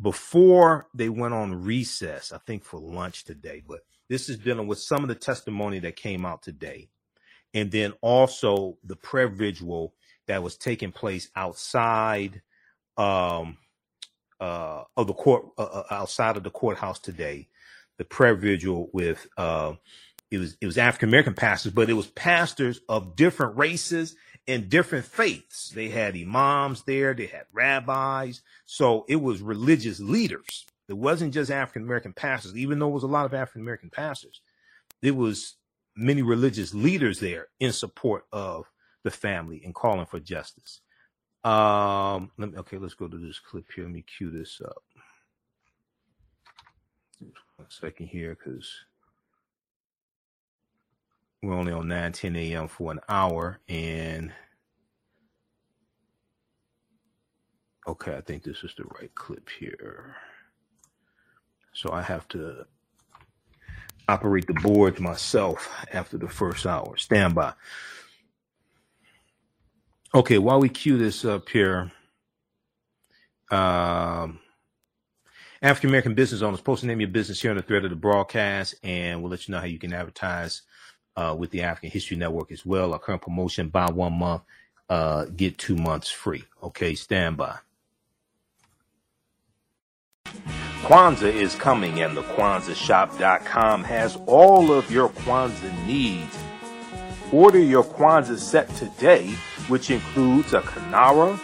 before they went on recess, I think for lunch today, but this is dealing with some of the testimony that came out today. And then also the prayer vigil that was taking place outside um, uh, of the court, uh, uh outside of the courthouse today. The prayer vigil with uh, it was it was African American pastors, but it was pastors of different races and different faiths. They had imams there, they had rabbis, so it was religious leaders. It wasn't just African American pastors, even though it was a lot of African American pastors. It was many religious leaders there in support of the family and calling for justice. Um, let me, okay, let's go to this clip here. Let me cue this up. One second here, because we're only on 9 10 a.m. for an hour. And okay, I think this is the right clip here. So I have to operate the boards myself after the first hour. Stand by. Okay, while we cue this up here, um, African American business owners, post the name of your business here on the thread of the broadcast, and we'll let you know how you can advertise uh, with the African History Network as well. Our current promotion: buy one month, uh, get two months free. Okay, stand by. Kwanzaa is coming, and the KwanzaaShop.com has all of your Kwanzaa needs. Order your Kwanzaa set today, which includes a Kinara,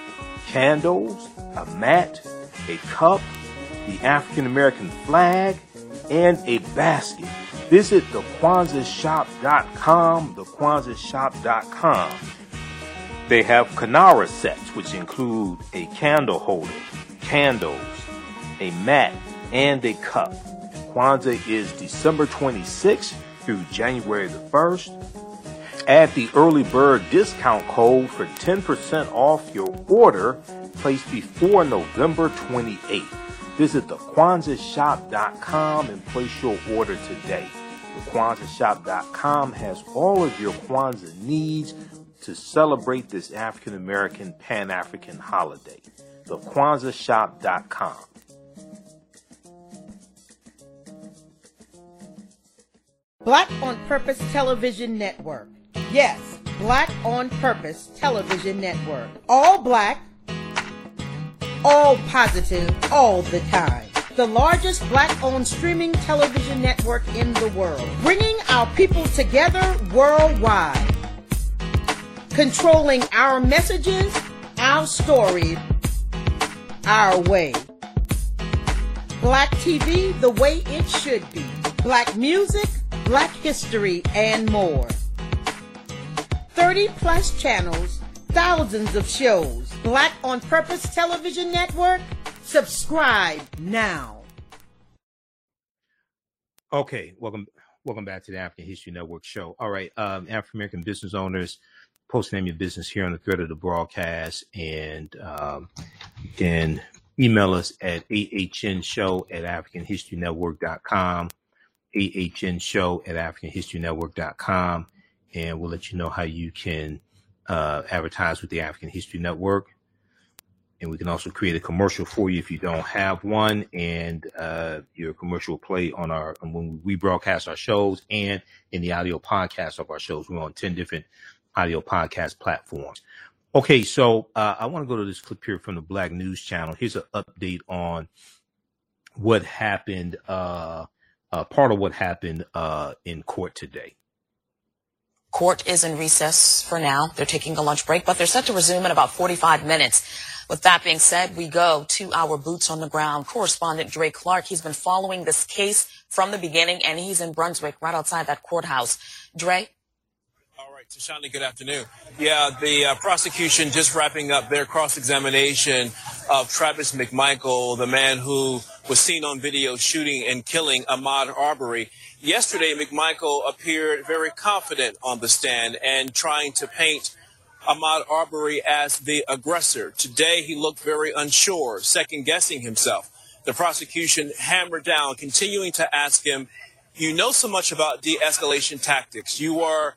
candles, a mat, a cup, the African American flag, and a basket. Visit thekwanzaashop.com, thekwanzaashop.com. They have Kinara sets, which include a candle holder, candles, a mat, and a cup. Kwanzaa is December 26th through January the 1st. Add the early bird discount code for 10% off your order placed before November 28th. Visit thekwanzaashop.com and place your order today. TheKwanzaaShop.com has all of your Kwanzaa needs to celebrate this African American Pan African holiday. TheKwanzaaShop.com.
Black on Purpose Television Network. Yes, Black on Purpose Television Network. All black all positive, all the time. The largest black owned streaming television network in the world, bringing our people together worldwide. Controlling our messages, our stories, our way. Black TV the way it should be. Black music, black history, and more. 30 plus channels, thousands of shows Black on Purpose Television Network. Subscribe now.
Okay, welcome welcome back to the African History Network show. All right, um, African American business owners, post name your business here on the thread of the broadcast, and um, can email us at ahnshow at africanhistorynetwork.com, ahnshow at africanhistorynetwork.com, and we'll let you know how you can uh, advertise with the African History Network. and we can also create a commercial for you if you don't have one. And uh, your commercial will play on our when we broadcast our shows and in the audio podcast of our shows. We're on ten different audio podcast platforms. Okay, so uh, I want to go to this clip here from the Black News Channel. Here's an update on what happened. Uh, uh, part of what happened uh, in court today.
Court is in recess for now. They're taking a lunch break, but they're set to resume in about 45 minutes. With that being said, we go to our boots on the ground correspondent Dre Clark. He's been following this case from the beginning, and he's in Brunswick, right outside that courthouse. Dre?
Tashani, good afternoon. Yeah, the uh, prosecution just wrapping up their cross-examination of Travis McMichael, the man who was seen on video shooting and killing Ahmaud Arbery. Yesterday, McMichael appeared very confident on the stand and trying to paint Ahmaud Arbery as the aggressor. Today, he looked very unsure, second guessing himself. The prosecution hammered down, continuing to ask him, You know so much about de escalation tactics. You are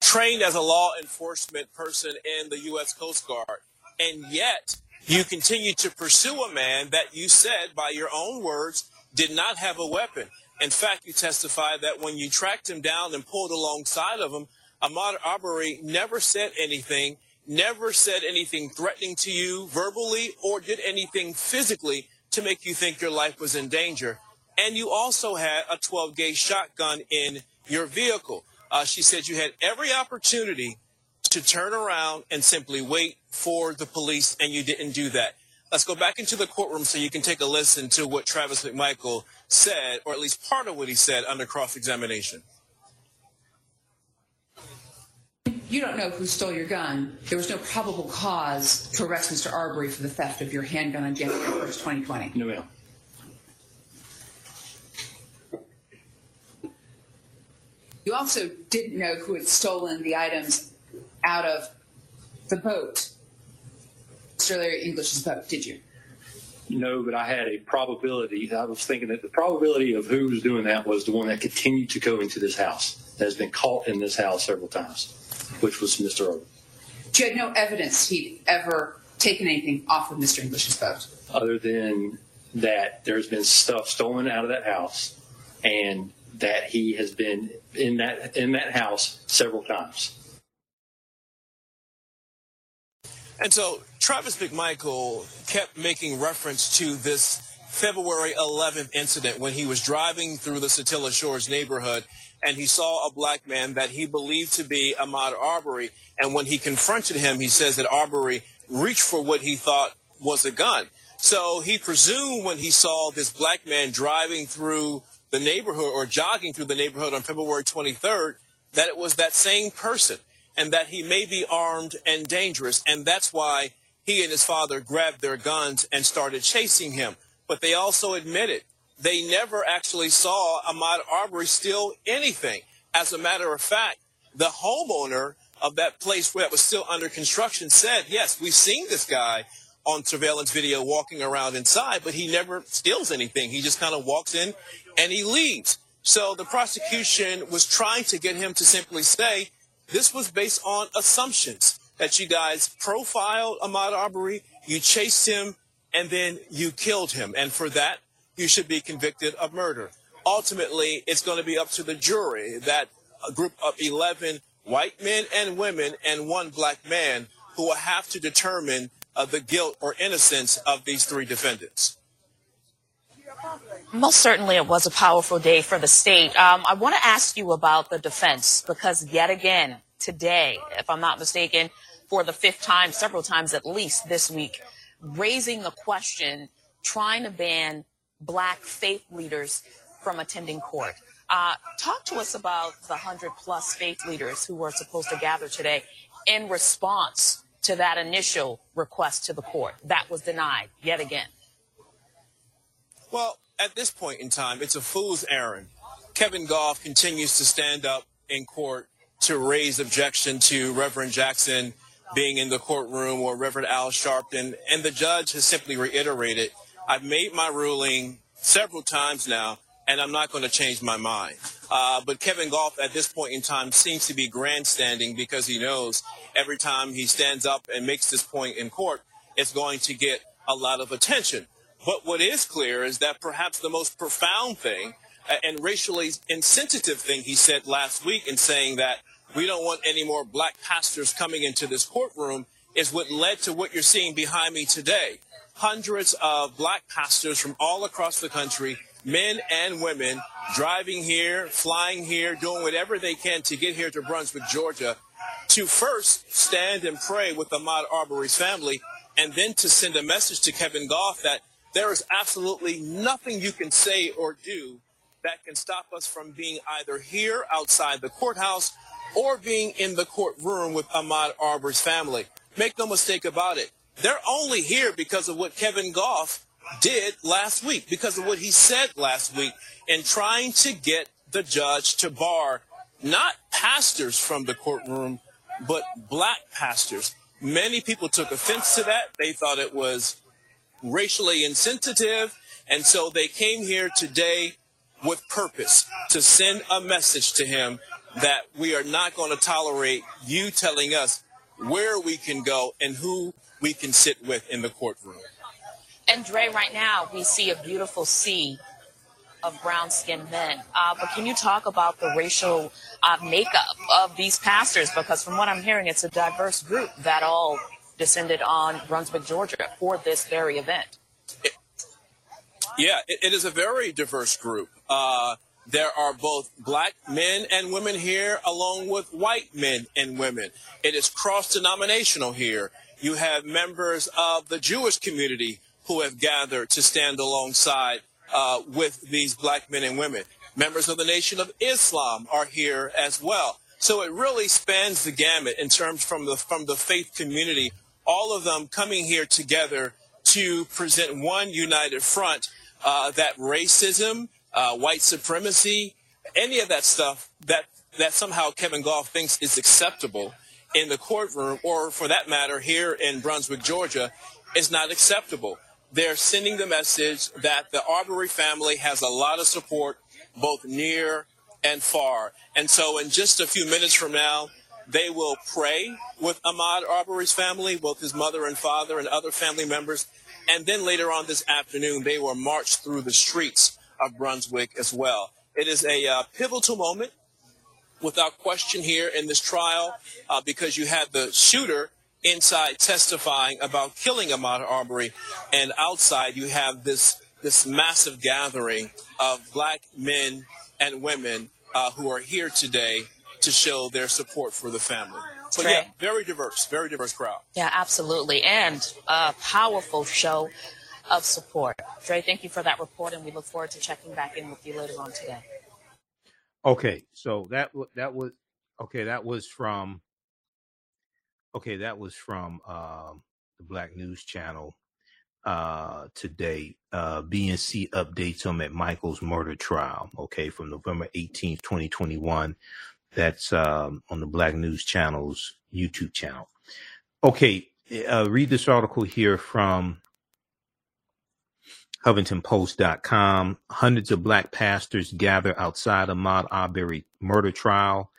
trained as a law enforcement person in the U.S. Coast Guard, and yet you continue to pursue a man that you said, by your own words, did not have a weapon. In fact, you testified that when you tracked him down and pulled alongside of him, Ahmaud Arbery never said anything, never said anything threatening to you verbally or did anything physically to make you think your life was in danger. And you also had a 12 gauge shotgun in your vehicle. Uh, she said you had every opportunity to turn around and simply wait for the police, and you didn't do that. Let's go back into the courtroom so you can take a listen to what Travis McMichael said, or at least part of what he said under cross examination.
You don't know who stole your gun. There was no probable cause to arrest Mr. Arbery for the theft of your handgun on January 1st, 2020.
No, ma'am.
You also didn't know who had stolen the items out of the boat, Mr. Larry English's boat, did you?
No, but I had a probability. I was thinking that the probability of who was doing that was the one that continued to go into this house, that has been caught in this house several times, which was Mr. Irvin.
You had no evidence he'd ever taken anything off of Mr. English's boat.
Other than that, there's been stuff stolen out of that house, and that he has been in that in that house several times.
And so Travis McMichael kept making reference to this February 11th incident when he was driving through the Satilla Shores neighborhood and he saw a black man that he believed to be Ahmaud Arbery. And when he confronted him, he says that Arbery reached for what he thought was a gun. So he presumed when he saw this black man driving through the neighborhood or jogging through the neighborhood on February 23rd that it was that same person and that he may be armed and dangerous. And that's why he and his father grabbed their guns and started chasing him. But they also admitted they never actually saw Ahmaud Arbery steal anything. As a matter of fact, the homeowner of that place that was still under construction said, yes, we've seen this guy on surveillance video walking around inside, but he never steals anything. He just kind of walks in and he leaves. So the prosecution was trying to get him to simply say this was based on assumptions that you guys profiled Ahmaud Arbery, you chased him, and then you killed him. And for that, you should be convicted of murder. Ultimately, it's going to be up to the jury, that a group of 11 white men and women and one black man who will have to determine uh, the guilt or innocence of these three defendants.
Most certainly, it was a powerful day for the state. Um, I want to ask you about the defense because, yet again, today, if I'm not mistaken, for the fifth time, several times at least this week, raising the question, trying to ban black faith leaders from attending court. Uh, talk to us about the 100 plus faith leaders who were supposed to gather today in response to that initial request to the court. That was denied yet again.
Well, at this point in time, it's a fool's errand. Kevin Gough continues to stand up in court to raise objection to Reverend Jackson being in the courtroom or Reverend Al Sharpton, and the judge has simply reiterated, I've made my ruling several times now, and I'm not going to change my mind. Uh, but Kevin Gough at this point in time seems to be grandstanding because he knows every time he stands up and makes this point in court, it's going to get a lot of attention. But what is clear is that perhaps the most profound thing and racially insensitive thing he said last week in saying that we don't want any more black pastors coming into this courtroom is what led to what you're seeing behind me today. Hundreds of black pastors from all across the country, men and women, driving here, flying here, doing whatever they can to get here to Brunswick, Georgia, to first stand and pray with Ahmaud Arbery's family, and then to send a message to Kevin Gough that there is absolutely nothing you can say or do that can stop us from being either here outside the courthouse or being in the courtroom with Ahmaud Arbery's family. Make no mistake about it. They're only here because of what Kevin Gough did last week, because of what he said last week in trying to get the judge to bar not pastors from the courtroom, but black pastors. Many people took offense to that. They thought it was racially insensitive. And so they came here today with purpose to send a message to him that we are not going to tolerate you telling us where we can go and who we can sit with in the courtroom.
And Dre, right now we see a beautiful sea of brown skinned men. Uh, but can you talk about the racial uh, makeup of these pastors? Because from what I'm hearing, it's a diverse group that all descended on Brunswick, Georgia for this very event.
It, yeah, it, it is a very diverse group. Uh, there are both black men and women here, along with white men and women. It is cross denominational here. You have members of the Jewish community who have gathered to stand alongside uh, with these black men and women. Members of the Nation of Islam are here as well. So it really spans the gamut in terms from the from the faith community. All of them coming here together to present one united front uh, that racism, uh, white supremacy, any of that stuff that that somehow Kevin Gough thinks is acceptable in the courtroom, or for that matter, here in Brunswick, Georgia, is not acceptable. They're sending the message that the Arbery family has a lot of support, both near and far. And so, in just a few minutes from now, they will pray with Ahmaud Arbery's family, both his mother and father and other family members. And then later on this afternoon, they will march through the streets of Brunswick as well. It is a uh, pivotal moment without question here in this trial uh, because you had the shooter inside testifying about killing Ahmaud Arbery, and outside you have this this massive gathering of black men and women uh, who are here today to show their support for the family. So yeah, very diverse, very diverse crowd.
Yeah, absolutely, and a powerful show of support. Dre, thank you for that report, and we look forward to checking back in with you later on today.
Okay, so that that was okay. That was from okay. That was from um, the Black News Channel uh, today. Uh, BNC updates on Michael's murder trial. Okay, from November eighteenth, twenty twenty one. That's um, on the Black News Channel's YouTube channel. Okay, uh, read this article here from HuffingtonPost.com. Hundreds of black pastors gather outside Ahmaud Arbery murder trial.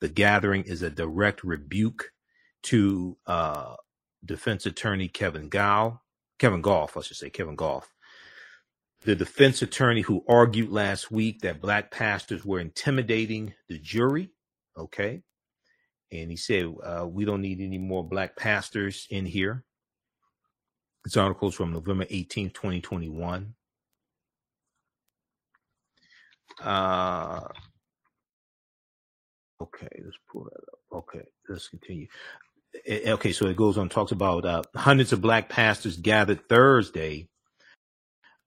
The gathering is a direct rebuke to uh, defense attorney Kevin Gow, Kevin Gough, I should say, Kevin Gough. The defense attorney who argued last week that black pastors were intimidating the jury. Okay. And he said, uh, we don't need any more black pastors in here. This article is from November 18, 2021. Uh, okay, let's pull that up. Okay, let's continue. Okay, so it goes on, talks about uh, hundreds of black pastors gathered Thursday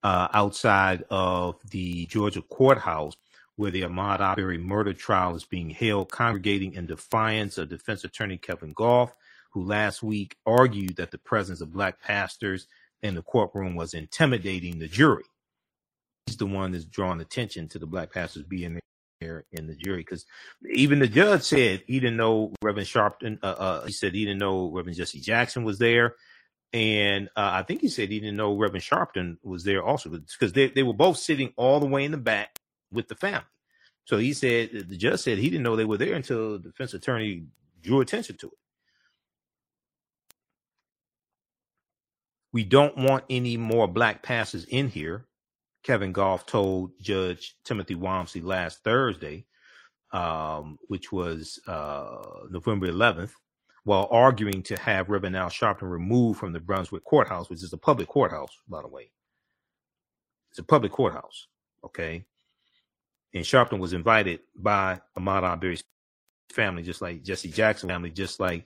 uh, outside of the Georgia courthouse where the Ahmaud Arbery murder trial is being held, congregating in defiance of defense attorney Kevin Gough who last week argued that the presence of black pastors in the courtroom was intimidating the jury. He's the one that's drawing attention to the black pastors being in the jury because even the judge said he didn't know Reverend Sharpton. Uh, uh, he said he didn't know Reverend Jesse Jackson was there. And uh, I think he said he didn't know Reverend Sharpton was there also because they, they were both sitting all the way in the back with the family. So he said the judge said he didn't know they were there until the defense attorney drew attention to it. We don't want any more black passes in here, Kevin Gough told Judge Timothy Walmsley last Thursday, um, which was uh, November 11th, while arguing to have Reverend Al Sharpton removed from the Brunswick courthouse, which is a public courthouse, by the way. It's a public courthouse, okay? And Sharpton was invited by Ahmaud Arbery's family, just like Jesse Jackson family, just like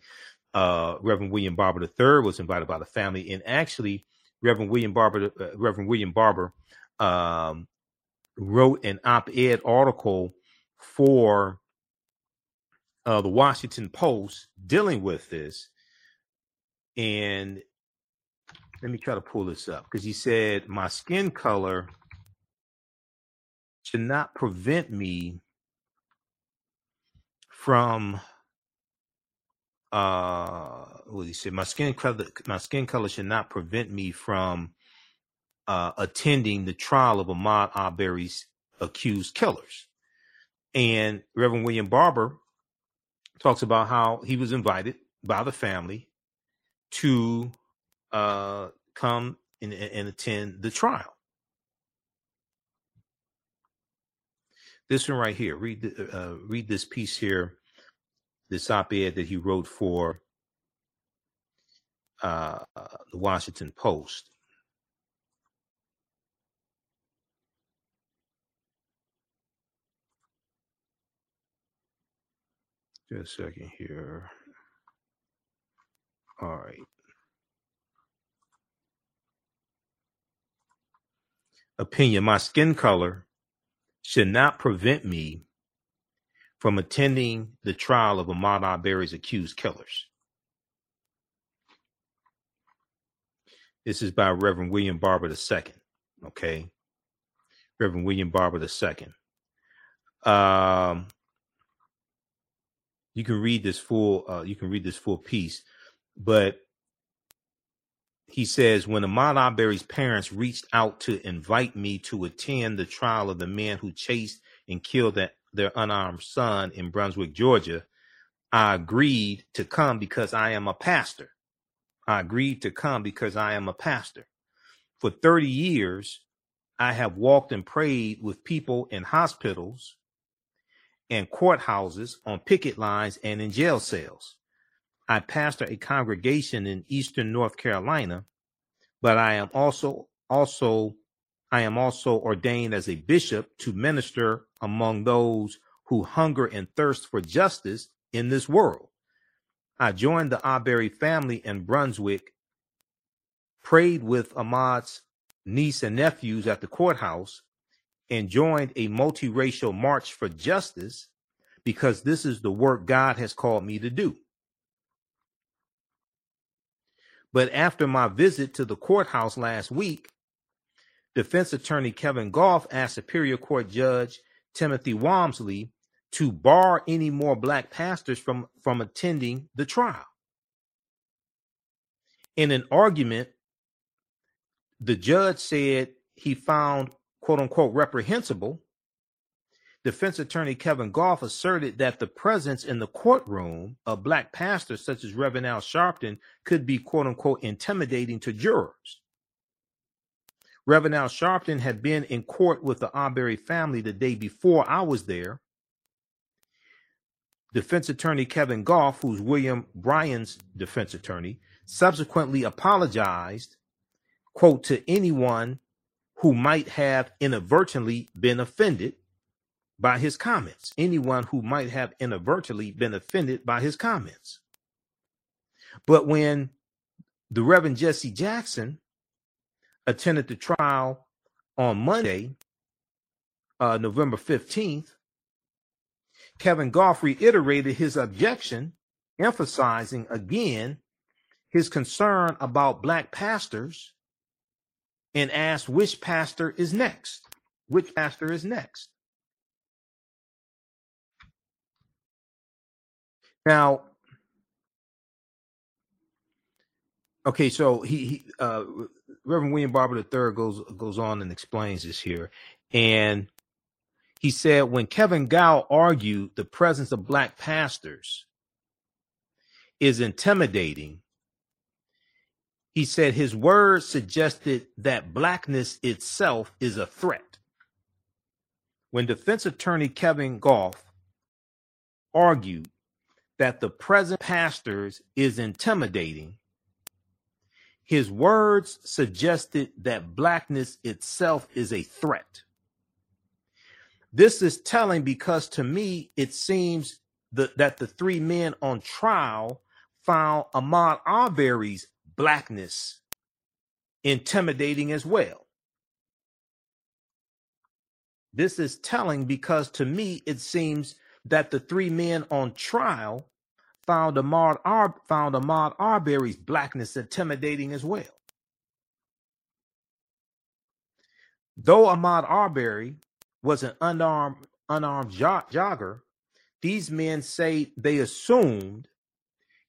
uh, Reverend William Barber III was invited by the family, and actually Reverend William Barber, uh, Reverend William Barber, um, wrote an op-ed article for uh, the Washington Post dealing with this, and let me try to pull this up because he said my skin color should not prevent me from uh what he said my skin color my skin color should not prevent me from uh attending the trial of Ahmaud Arbery's accused killers. And Reverend William Barber talks about how he was invited by the family to uh come and, and attend the trial. This one right here, read the, uh, read this piece here this op-ed that he wrote for uh, the Washington Post. Just a second here. All right. Opinion My skin color should not prevent me from attending the trial of Ahmaud Arbery's accused killers. This is by Reverend William Barber II. Okay. Reverend William Barber II. Um, you can read this full, uh, you can read this full piece, but he says when Ahmaud Arbery's parents reached out to invite me to attend the trial of the man who chased and killed that their unarmed son in Brunswick, Georgia, I agreed to come because I am a pastor. I agreed to come because I am a pastor. For 30 years, I have walked and prayed with people in hospitals and courthouses, on picket lines, and in jail cells. I pastor a congregation in eastern North Carolina, but I am also also I am also ordained as a bishop to minister among those who hunger and thirst for justice in this world. I joined the Arbery family in Brunswick, prayed with Ahmaud's niece and nephews at the courthouse, and joined a multiracial march for justice because this is the work God has called me to do. But after my visit to the courthouse last week, defense attorney Kevin Gough asked Superior Court Judge Timothy Walmsley to bar any more black pastors from, from attending the trial. In an argument, the judge said he found quote unquote reprehensible. Defense attorney Kevin Gough asserted that the presence in the courtroom of black pastors such as Reverend Al Sharpton could be quote unquote intimidating to jurors. Reverend Al Sharpton had been in court with the Arbery family the day before I was there. Defense attorney Kevin Gough, who's William Bryan's defense attorney, subsequently apologized, quote, to anyone who might have inadvertently been offended by his comments. Anyone who might have inadvertently been offended by his comments. But when the Reverend Jesse Jackson attended the trial on Monday, uh, November 15th, Kevin Gough reiterated his objection, emphasizing again his concern about black pastors and ask which pastor is next. Which pastor is next? Now, okay, so he, he uh, Reverend William Barber III goes goes on and explains this here, and he said when Kevin Gow argued the presence of black pastors is intimidating, He said his words suggested that blackness itself is a threat. When defense attorney Kevin Gough argued that the present pastors is intimidating, his words suggested that blackness itself is a threat. This is telling because to me it seems the, that the three men on trial found Ahmaud Arbery's blackness intimidating as well. This is telling because to me it seems that the three men on trial found Ahmaud, Ar- found Ahmaud Arbery's blackness intimidating as well. Though Ahmaud Arbery was an unarmed unarmed jo- jogger, these men say they assumed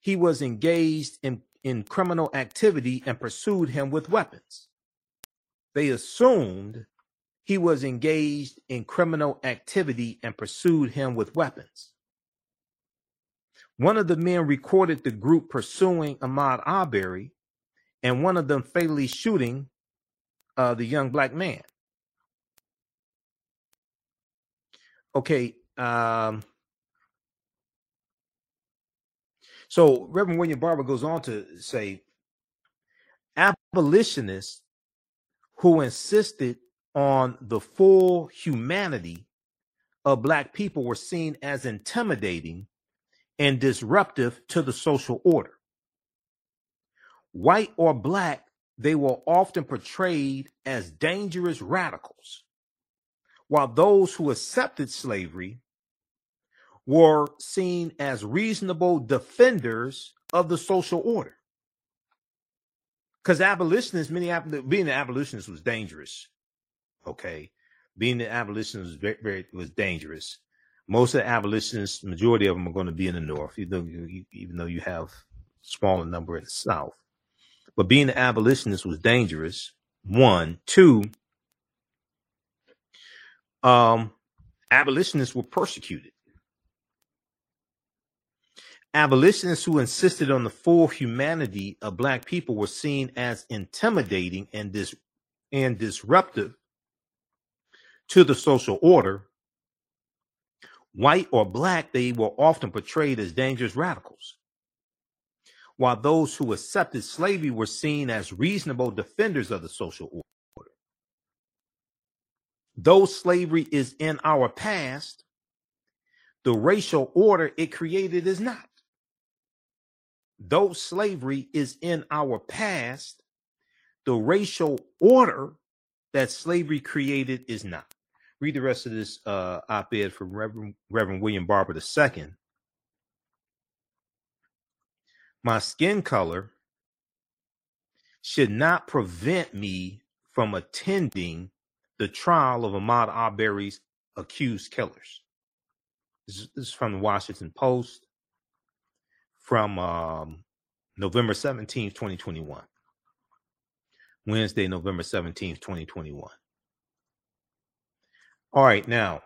he was engaged in, in criminal activity and pursued him with weapons. They assumed he was engaged in criminal activity and pursued him with weapons. One of the men recorded the group pursuing Ahmaud Arbery, and one of them fatally shooting uh, the young black man. Okay. Um, so Reverend William Barber goes on to say abolitionists who insisted on the full humanity of black people were seen as intimidating and disruptive to the social order. White or black, they were often portrayed as dangerous radicals, while those who accepted slavery were seen as reasonable defenders of the social order. Because abolitionists, many being an abolitionist was dangerous. Okay, being an abolitionist was very, very was dangerous. Most of the abolitionists, majority of them are going to be in the north, even though you, even though you have smaller number in the south. But being an abolitionist was dangerous. One, two. Um, abolitionists were persecuted. Abolitionists who insisted on the full humanity of black people were seen as intimidating and dis- and disruptive to the social order, white or black, they were often portrayed as dangerous radicals. While those who accepted slavery were seen as reasonable defenders of the social order. Though slavery is in our past, the racial order it created is not. Though slavery is in our past, the racial order that slavery created is not read the rest of this uh, op-ed from Reverend, Reverend William Barber II. My skin color should not prevent me from attending the trial of Ahmaud Arbery's accused killers. This is, this is from the Washington Post from um, November 17th, 2021. Wednesday, November 17th, 2021. All right, now,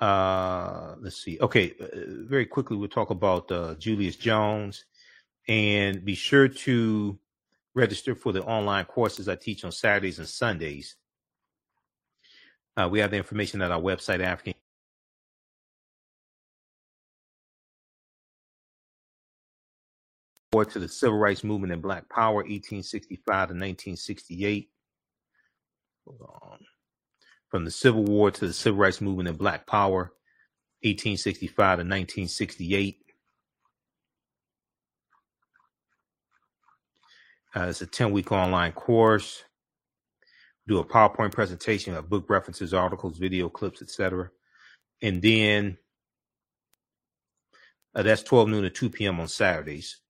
uh, let's see. Okay, uh, very quickly, we'll talk about uh, Julius Jones, and be sure to register for the online courses I teach on Saturdays and Sundays. Uh, we have the information at our website, African. To the civil rights movement and Black Power, 1865 to 1968. Hold on from the Civil War to the Civil Rights Movement and Black Power, 1865 to 1968. Uh, it's a 10 week online course. Do a PowerPoint presentation of book references, articles, video clips, etc. And then uh, that's 12 noon to 2 p.m. on Saturdays.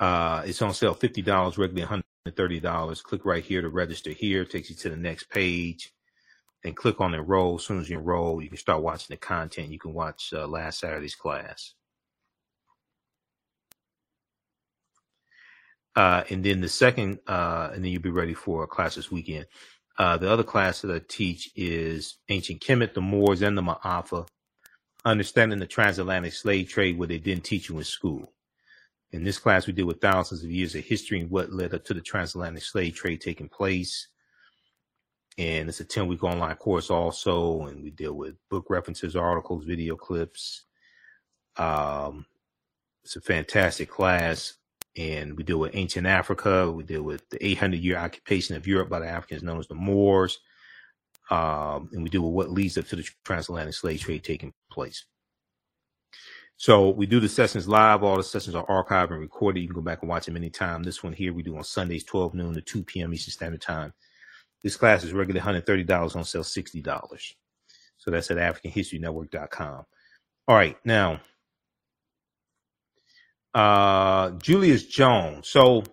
Uh, it's on sale $50, regularly $130. Click right here to register here. It takes you to the next page. And click on enroll. As soon as you enroll, you can start watching the content. You can watch uh, last Saturday's class. Uh, and then the second, uh, and then you'll be ready for a class this weekend. Uh, the other class that I teach is Ancient Kemet, the Moors, and the Ma'afa, understanding the transatlantic slave trade, where they didn't teach you in school. In this class, we deal with thousands of years of history and what led up to the transatlantic slave trade taking place. And it's a 10 week online course also. And we deal with book references, articles, video clips. Um, it's a fantastic class. And we deal with ancient Africa. We deal with the 800 year occupation of Europe by the Africans known as the Moors. Um, and we deal with what leads up to the transatlantic slave trade taking place. So we do the sessions live. All the sessions are archived and recorded. You can go back and watch them anytime. This one here we do on Sundays, 12 noon to 2 p.m. Eastern Standard Time. This class is regularly $130 on sale $60. So that's at AfricanHistoryNetwork.com. All right, now uh Julius Jones. So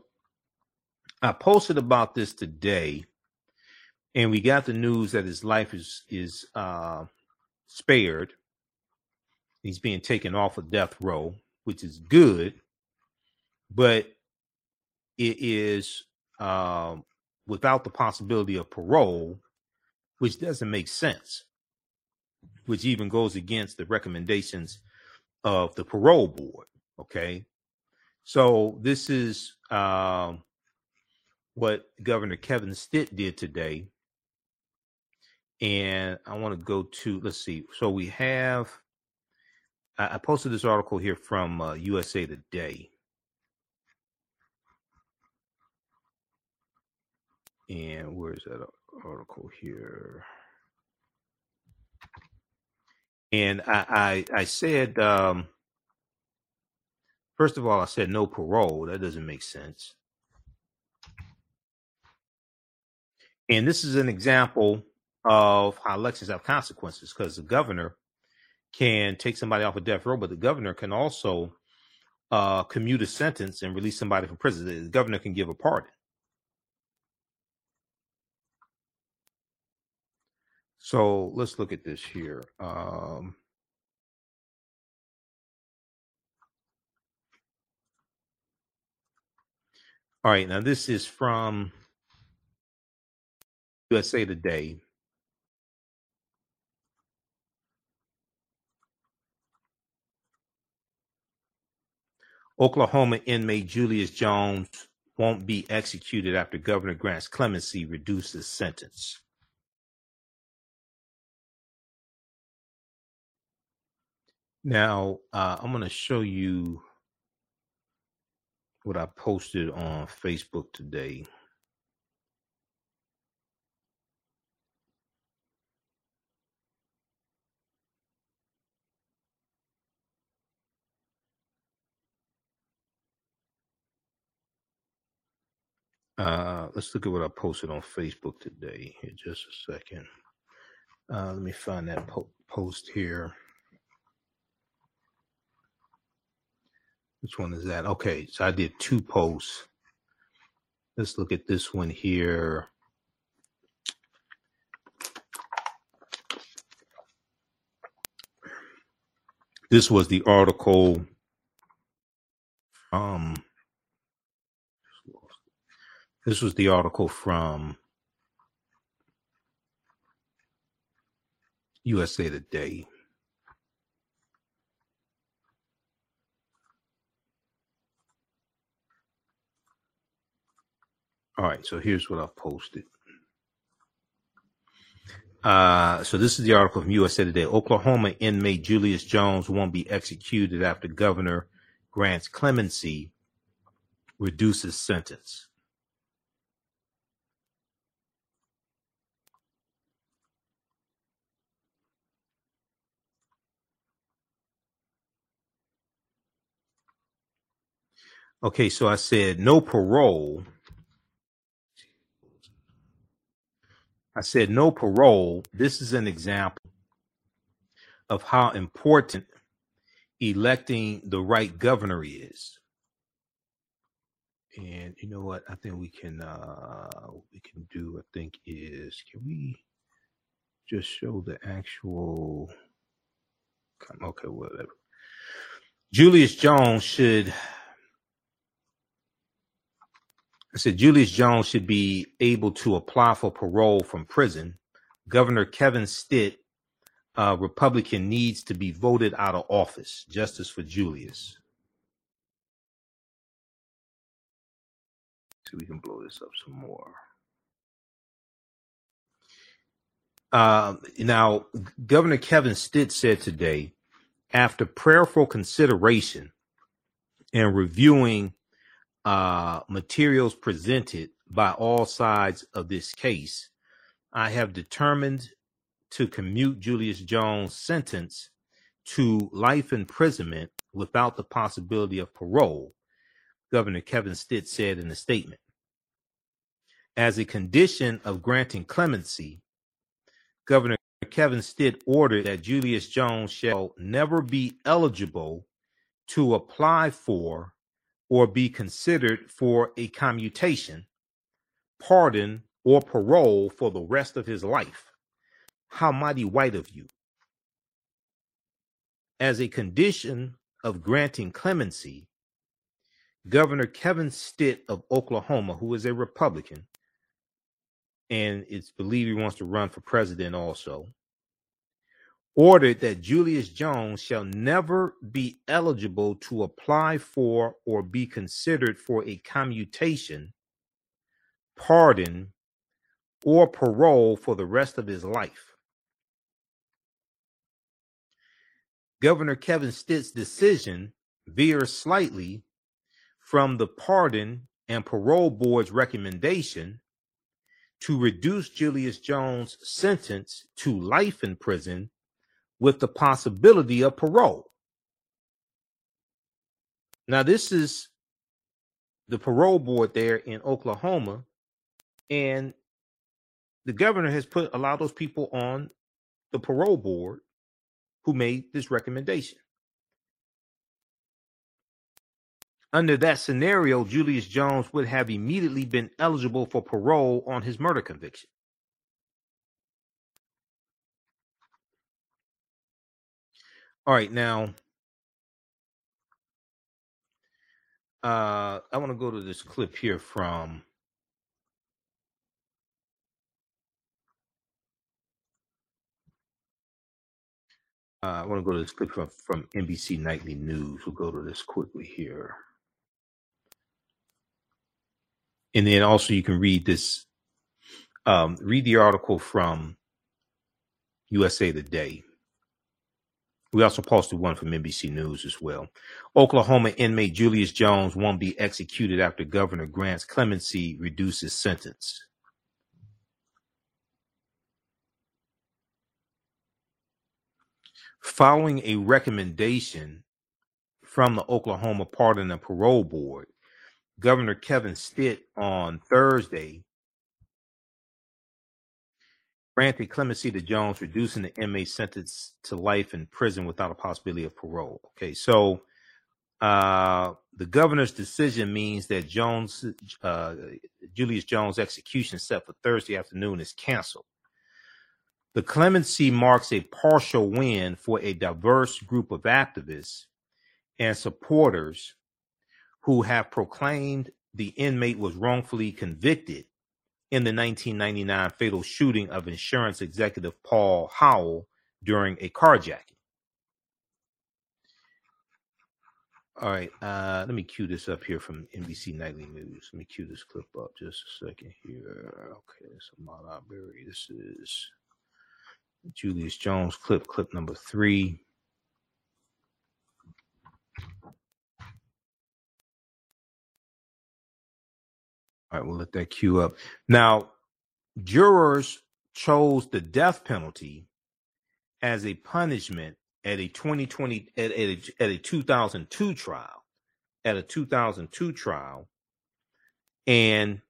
I posted about this today, and we got the news that his life is is uh spared He's being taken off of death row, which is good, but it is um, without the possibility of parole, which doesn't make sense, which even goes against the recommendations of the parole board. Okay. So this is um, what Governor Kevin Stitt did today. And I want to go to, let's see. So we have I, posted this article here from uh, USA Today. And where's that article here? And I, I, I said, um, first of all, I said no parole. That doesn't make sense. And this is an example of how elections have consequences because the governor can take somebody off of death row, but the governor can also uh, commute a sentence and release somebody from prison. The governor can give a pardon. So let's look at this here. Um, all right, now this is from USA Today. Oklahoma inmate Julius Jones won't be executed after Governor grants clemency reduces sentence. Now, uh, I'm going to show you what I posted on Facebook today. Uh, let's look at what I posted on Facebook today. Here, just a second. Uh, let me find that po- post here. Which one is that? Okay, so I did two posts. Let's look at this one here. This was the article um this was the article from USA Today. All right, so here's what I've posted. Uh, so this is the article from USA Today. Oklahoma inmate Julius Jones won't be executed after governor grants clemency, reduces sentence. Okay, so I said no parole. I said no parole. This is an example of how important electing the right governor is. And you know what? I think we can uh we can do, I think is can we just show the actual okay, whatever. Julius Jones should I said Julius Jones should be able to apply for parole from prison. Governor Kevin Stitt, uh, Republican, needs to be voted out of office. Justice for Julius. So we can blow this up some more. Uh, now, Governor Kevin Stitt said today, after prayerful consideration and reviewing uh, materials presented by all sides of this case, I have determined to commute Julius Jones' sentence to life imprisonment without the possibility of parole, Governor Kevin Stitt said in a statement. As a condition of granting clemency, Governor Kevin Stitt ordered that Julius Jones shall never be eligible to apply for or be considered for a commutation, pardon, or parole for the rest of his life. How mighty white of you. As a condition of granting clemency, Governor Kevin Stitt of Oklahoma, who is a Republican, and it's believed he wants to run for president also, ordered that Julius Jones shall never be eligible to apply for or be considered for a commutation, pardon, or parole for the rest of his life. Governor Kevin Stitt's decision veers slightly from the Pardon and Parole Board's recommendation to reduce Julius Jones' sentence to life in prison with the possibility of parole. Now, this is the parole board there in Oklahoma, and the governor has put a lot of those people on the parole board who made this recommendation. Under that scenario, Julius Jones would have immediately been eligible for parole on his murder conviction. All right, now uh, I want to go to this clip here from uh, I want to go to this clip from, from NBC Nightly News. We'll go to this quickly here. And then also you can read this, um, read the article from USA Today. We also posted one from NBC News as well. Oklahoma inmate Julius Jones won't be executed after Governor grants clemency reduces sentence. Following a recommendation from the Oklahoma Pardon and Parole Board, Governor Kevin Stitt on Thursday granted clemency to Jones, reducing the inmate sentence to life in prison without a possibility of parole. Okay, so uh, the governor's decision means that Jones, uh, Julius Jones' execution set for Thursday afternoon is canceled. The clemency marks a partial win for a diverse group of activists and supporters who have proclaimed the inmate was wrongfully convicted in the 1999 fatal shooting of insurance executive Paul Howell during a carjacking. All right, uh, let me cue this up here from NBC Nightly News. Let me cue this clip up just a second here. Okay, so Ahmaud Arbery. This is Julius Jones clip, clip number three. All right, we'll let that cue up. Now, jurors chose the death penalty as a punishment at a 2020 at, at, a, at a 2002 trial at a 2002 trial and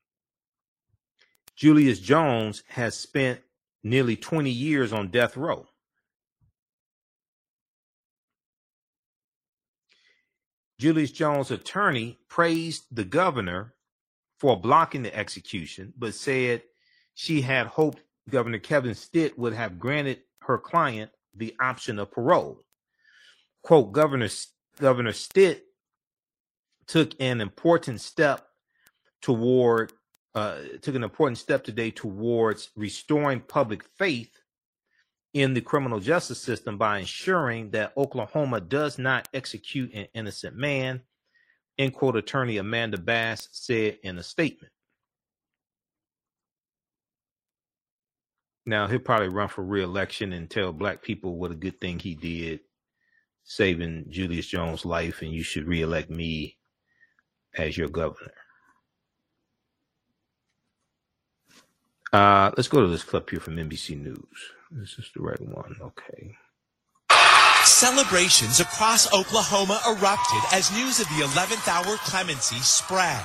Julius Jones has spent nearly 20 years on death row. Julius Jones' attorney praised the governor for blocking the execution, but said she had hoped Governor Kevin Stitt would have granted her client the option of parole. Quote, Governor, Governor Stitt took an important step toward uh, took an important step today towards restoring public faith in the criminal justice system by ensuring that Oklahoma does not execute an innocent man end quote, attorney Amanda Bass said in a statement. Now, he'll probably run for reelection and tell black people what a good thing he did, saving Julius Jones' life, and you should re-elect me as your governor. Uh, let's go to this clip here from NBC News. This is the right one. Okay.
Celebrations across Oklahoma erupted as news of the 11th hour clemency spread.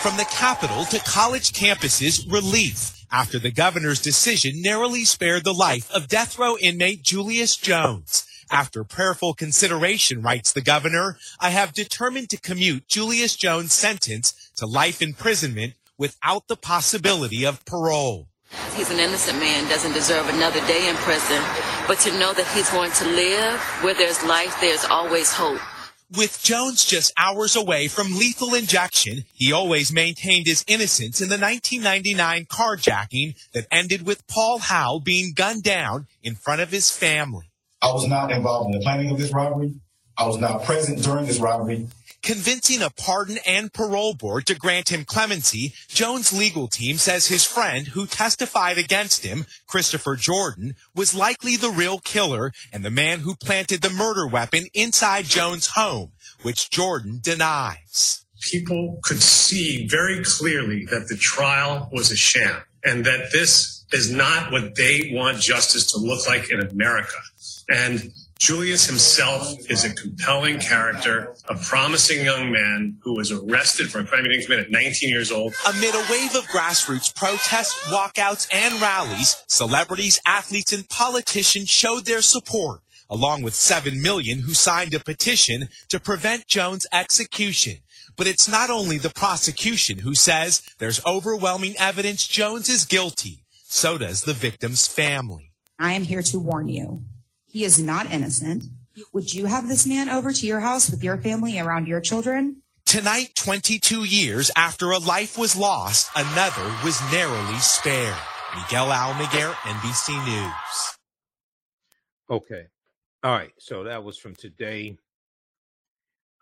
From the Capitol to college campuses, relief after the governor's decision narrowly spared the life of death row inmate Julius Jones. After prayerful consideration, writes the governor, I have determined to commute Julius Jones' sentence to life imprisonment without the possibility of parole.
He's an innocent man, doesn't deserve another day in prison. But to know that he's going to live, where there's life, there's always hope.
With Jones just hours away from lethal injection, he always maintained his innocence in the 1999 carjacking that ended with Paul Howell being gunned down in front of his family.
I was not involved in the planning of this robbery. I was not present during this robbery.
Convincing a pardon and parole board to grant him clemency, Jones' legal team says his friend who testified against him, Christopher Jordan, was likely the real killer and the man who planted the murder weapon inside Jones' home, which Jordan denies.
People could see very clearly that the trial was a sham and that this is not what they want justice to look like in America. And Julius himself is a compelling character, a promising young man who was arrested for a crime he didn't commit at 19 years old.
Amid a wave of grassroots protests, walkouts, and rallies, celebrities, athletes, and politicians showed their support, along with 7 million who signed a petition to prevent Jones' execution. But it's not only the prosecution who says there's overwhelming evidence Jones is guilty. So does the victim's family.
I am here to warn you. He is not innocent. Would you have this man over to your house with your family around your children?
Tonight, 22 years after a life was lost, another was narrowly spared. Miguel Almaguer, NBC News.
Okay. All right. So that was from today,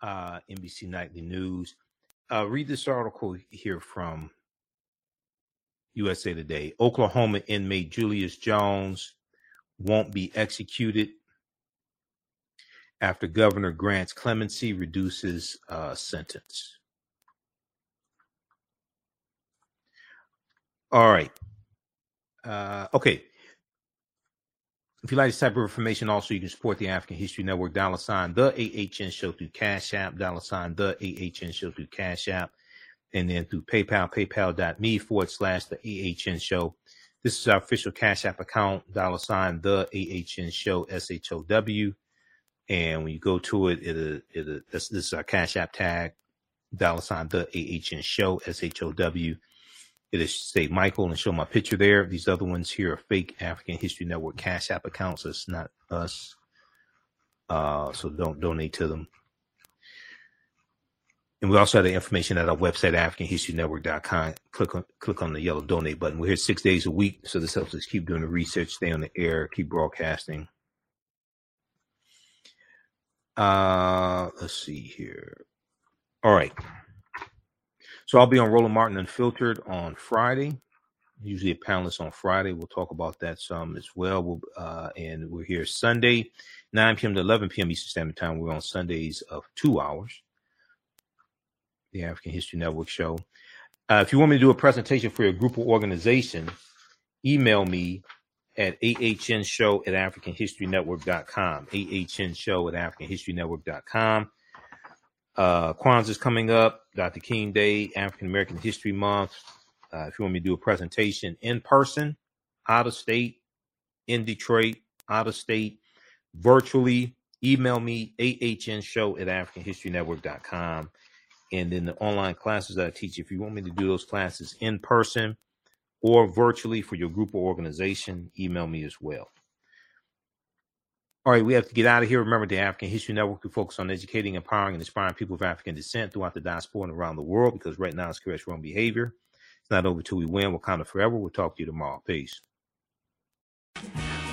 uh, NBC Nightly News. Uh, read this article here from USA Today. Oklahoma inmate Julius Jones won't be executed after governor grants clemency reduces uh, sentence. All right. Uh, okay. If you like this type of information also you can support the african history network. Dollar sign the ahn show through cash app. Dollar sign the ahn show through cash app. And then through paypal paypal.me forward slash the ahn show this is our official Cash App account, dollar sign the AHN show, S H O W. And when you go to it, it'll, it'll, this, this is our Cash App tag, dollar sign the AHN show, S H O W. It'll say Michael and show my picture there. These other ones here are fake African History Network Cash App accounts. It's not us. Uh, so don't donate to them. And we also have the information at our website, AfricanHistoryNetwork.com. Click on click on the yellow donate button. We're here six days a week, so this helps us keep doing the research, stay on the air, keep broadcasting. Uh, let's see here. All right. So I'll be on Roland Martin Unfiltered on Friday. Usually a panelist on Friday. We'll talk about that some as well. We'll, uh, and we're here Sunday, 9 p.m. to 11 p.m. Eastern Standard Time. We're on Sundays of two hours the African History Network show. Uh, if you want me to do a presentation for your group or organization, email me at ahnshow at africanhistorynetwork.com. ahnshow at africanhistorynetwork.com. Uh, Kwanzaa's coming up, Dr. King Day, African American History Month. Uh, if you want me to do a presentation in person, out of state, in Detroit, out of state, virtually, email me ahnshow at africanhistorynetwork.com and then the online classes that I teach. If you want me to do those classes in person or virtually for your group or organization, email me as well. All right, we have to get out of here. Remember, the African History Network to focus on educating, empowering, and inspiring people of African descent throughout the diaspora and around the world because right now it's correct wrong behavior. It's not over till we win. We're kind of forever. We'll talk to you tomorrow. Peace.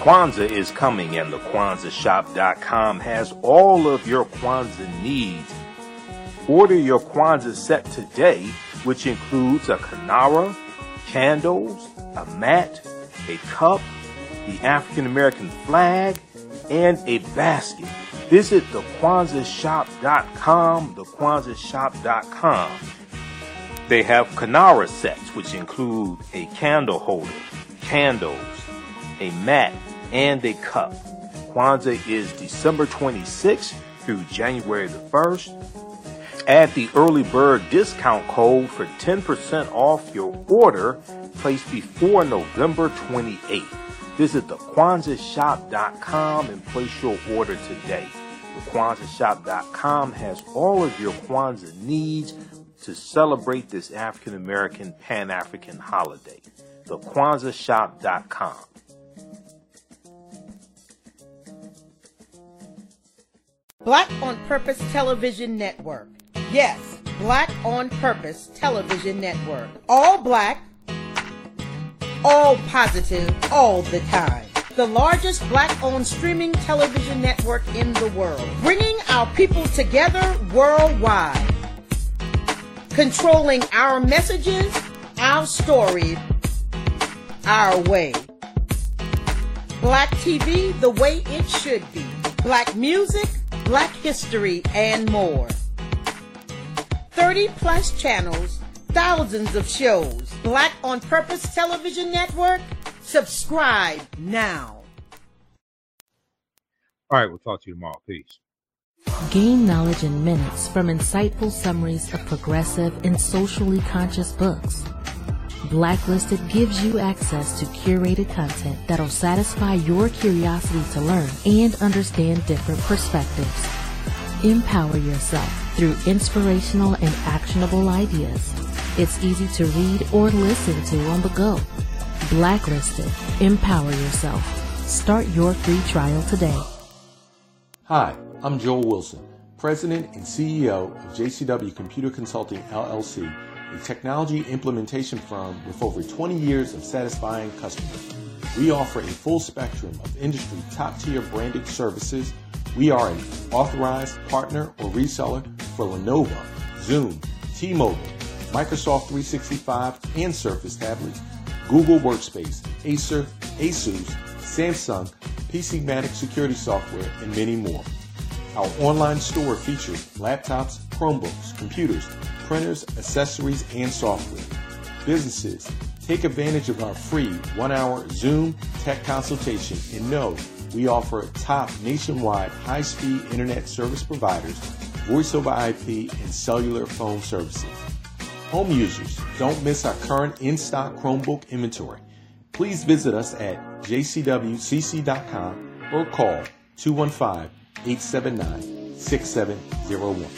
Kwanzaa is coming, and the KwanzaaShop.com has all of your Kwanzaa needs Order your Kwanzaa set today, which includes a kinara, candles, a mat, a cup, the African American flag, and a basket. Visit thekwanzaashop.com, thekwanzaashop.com. They have kinara sets, which include a candle holder, candles, a mat, and a cup. Kwanzaa is December 26th through January the 1st. Add the early bird discount code for 10% off your order placed before November 28th. Visit thekwanzaashop.com and place your order today. TheKwanzaaShop.com has all of your Kwanzaa needs to celebrate this African American Pan African holiday. TheKwanzaaShop.com.
Black on Purpose Television Network. Yes, Black on Purpose Television Network. All black, all positive, all the time. The largest black owned streaming television network in the world. Bringing our people together worldwide. Controlling our messages, our stories, our way. Black TV the way it should be. Black music, black history, and more. 30 plus channels, thousands of shows. Black on Purpose Television Network. Subscribe now.
All right, we'll talk to you tomorrow. Peace.
Gain knowledge in minutes from insightful summaries of progressive and socially conscious books. Blacklisted gives you access to curated content that'll satisfy your curiosity to learn and understand different perspectives. Empower yourself through inspirational and actionable ideas. It's easy to read or listen to on the go. Blacklisted. Empower yourself. Start your free trial today.
Hi, I'm Joel Wilson, President and CEO of JCW Computer Consulting LLC, a technology implementation firm with over 20 years of satisfying customers. We offer a full spectrum of industry top tier branded services. We are an authorized partner or reseller for Lenovo, Zoom, T-Mobile, Microsoft 365 and Surface tablets, Google Workspace, Acer, Asus, Samsung, PCmatic security software, and many more. Our online store features laptops, Chromebooks, computers, printers, accessories, and software. Businesses, take advantage of our free one-hour Zoom tech consultation and know we offer top nationwide high-speed internet service providers, voice over IP, and cellular phone services. Home users, don't miss our current in-stock Chromebook inventory. Please visit us at jcwcc.com or call 215 879 6701.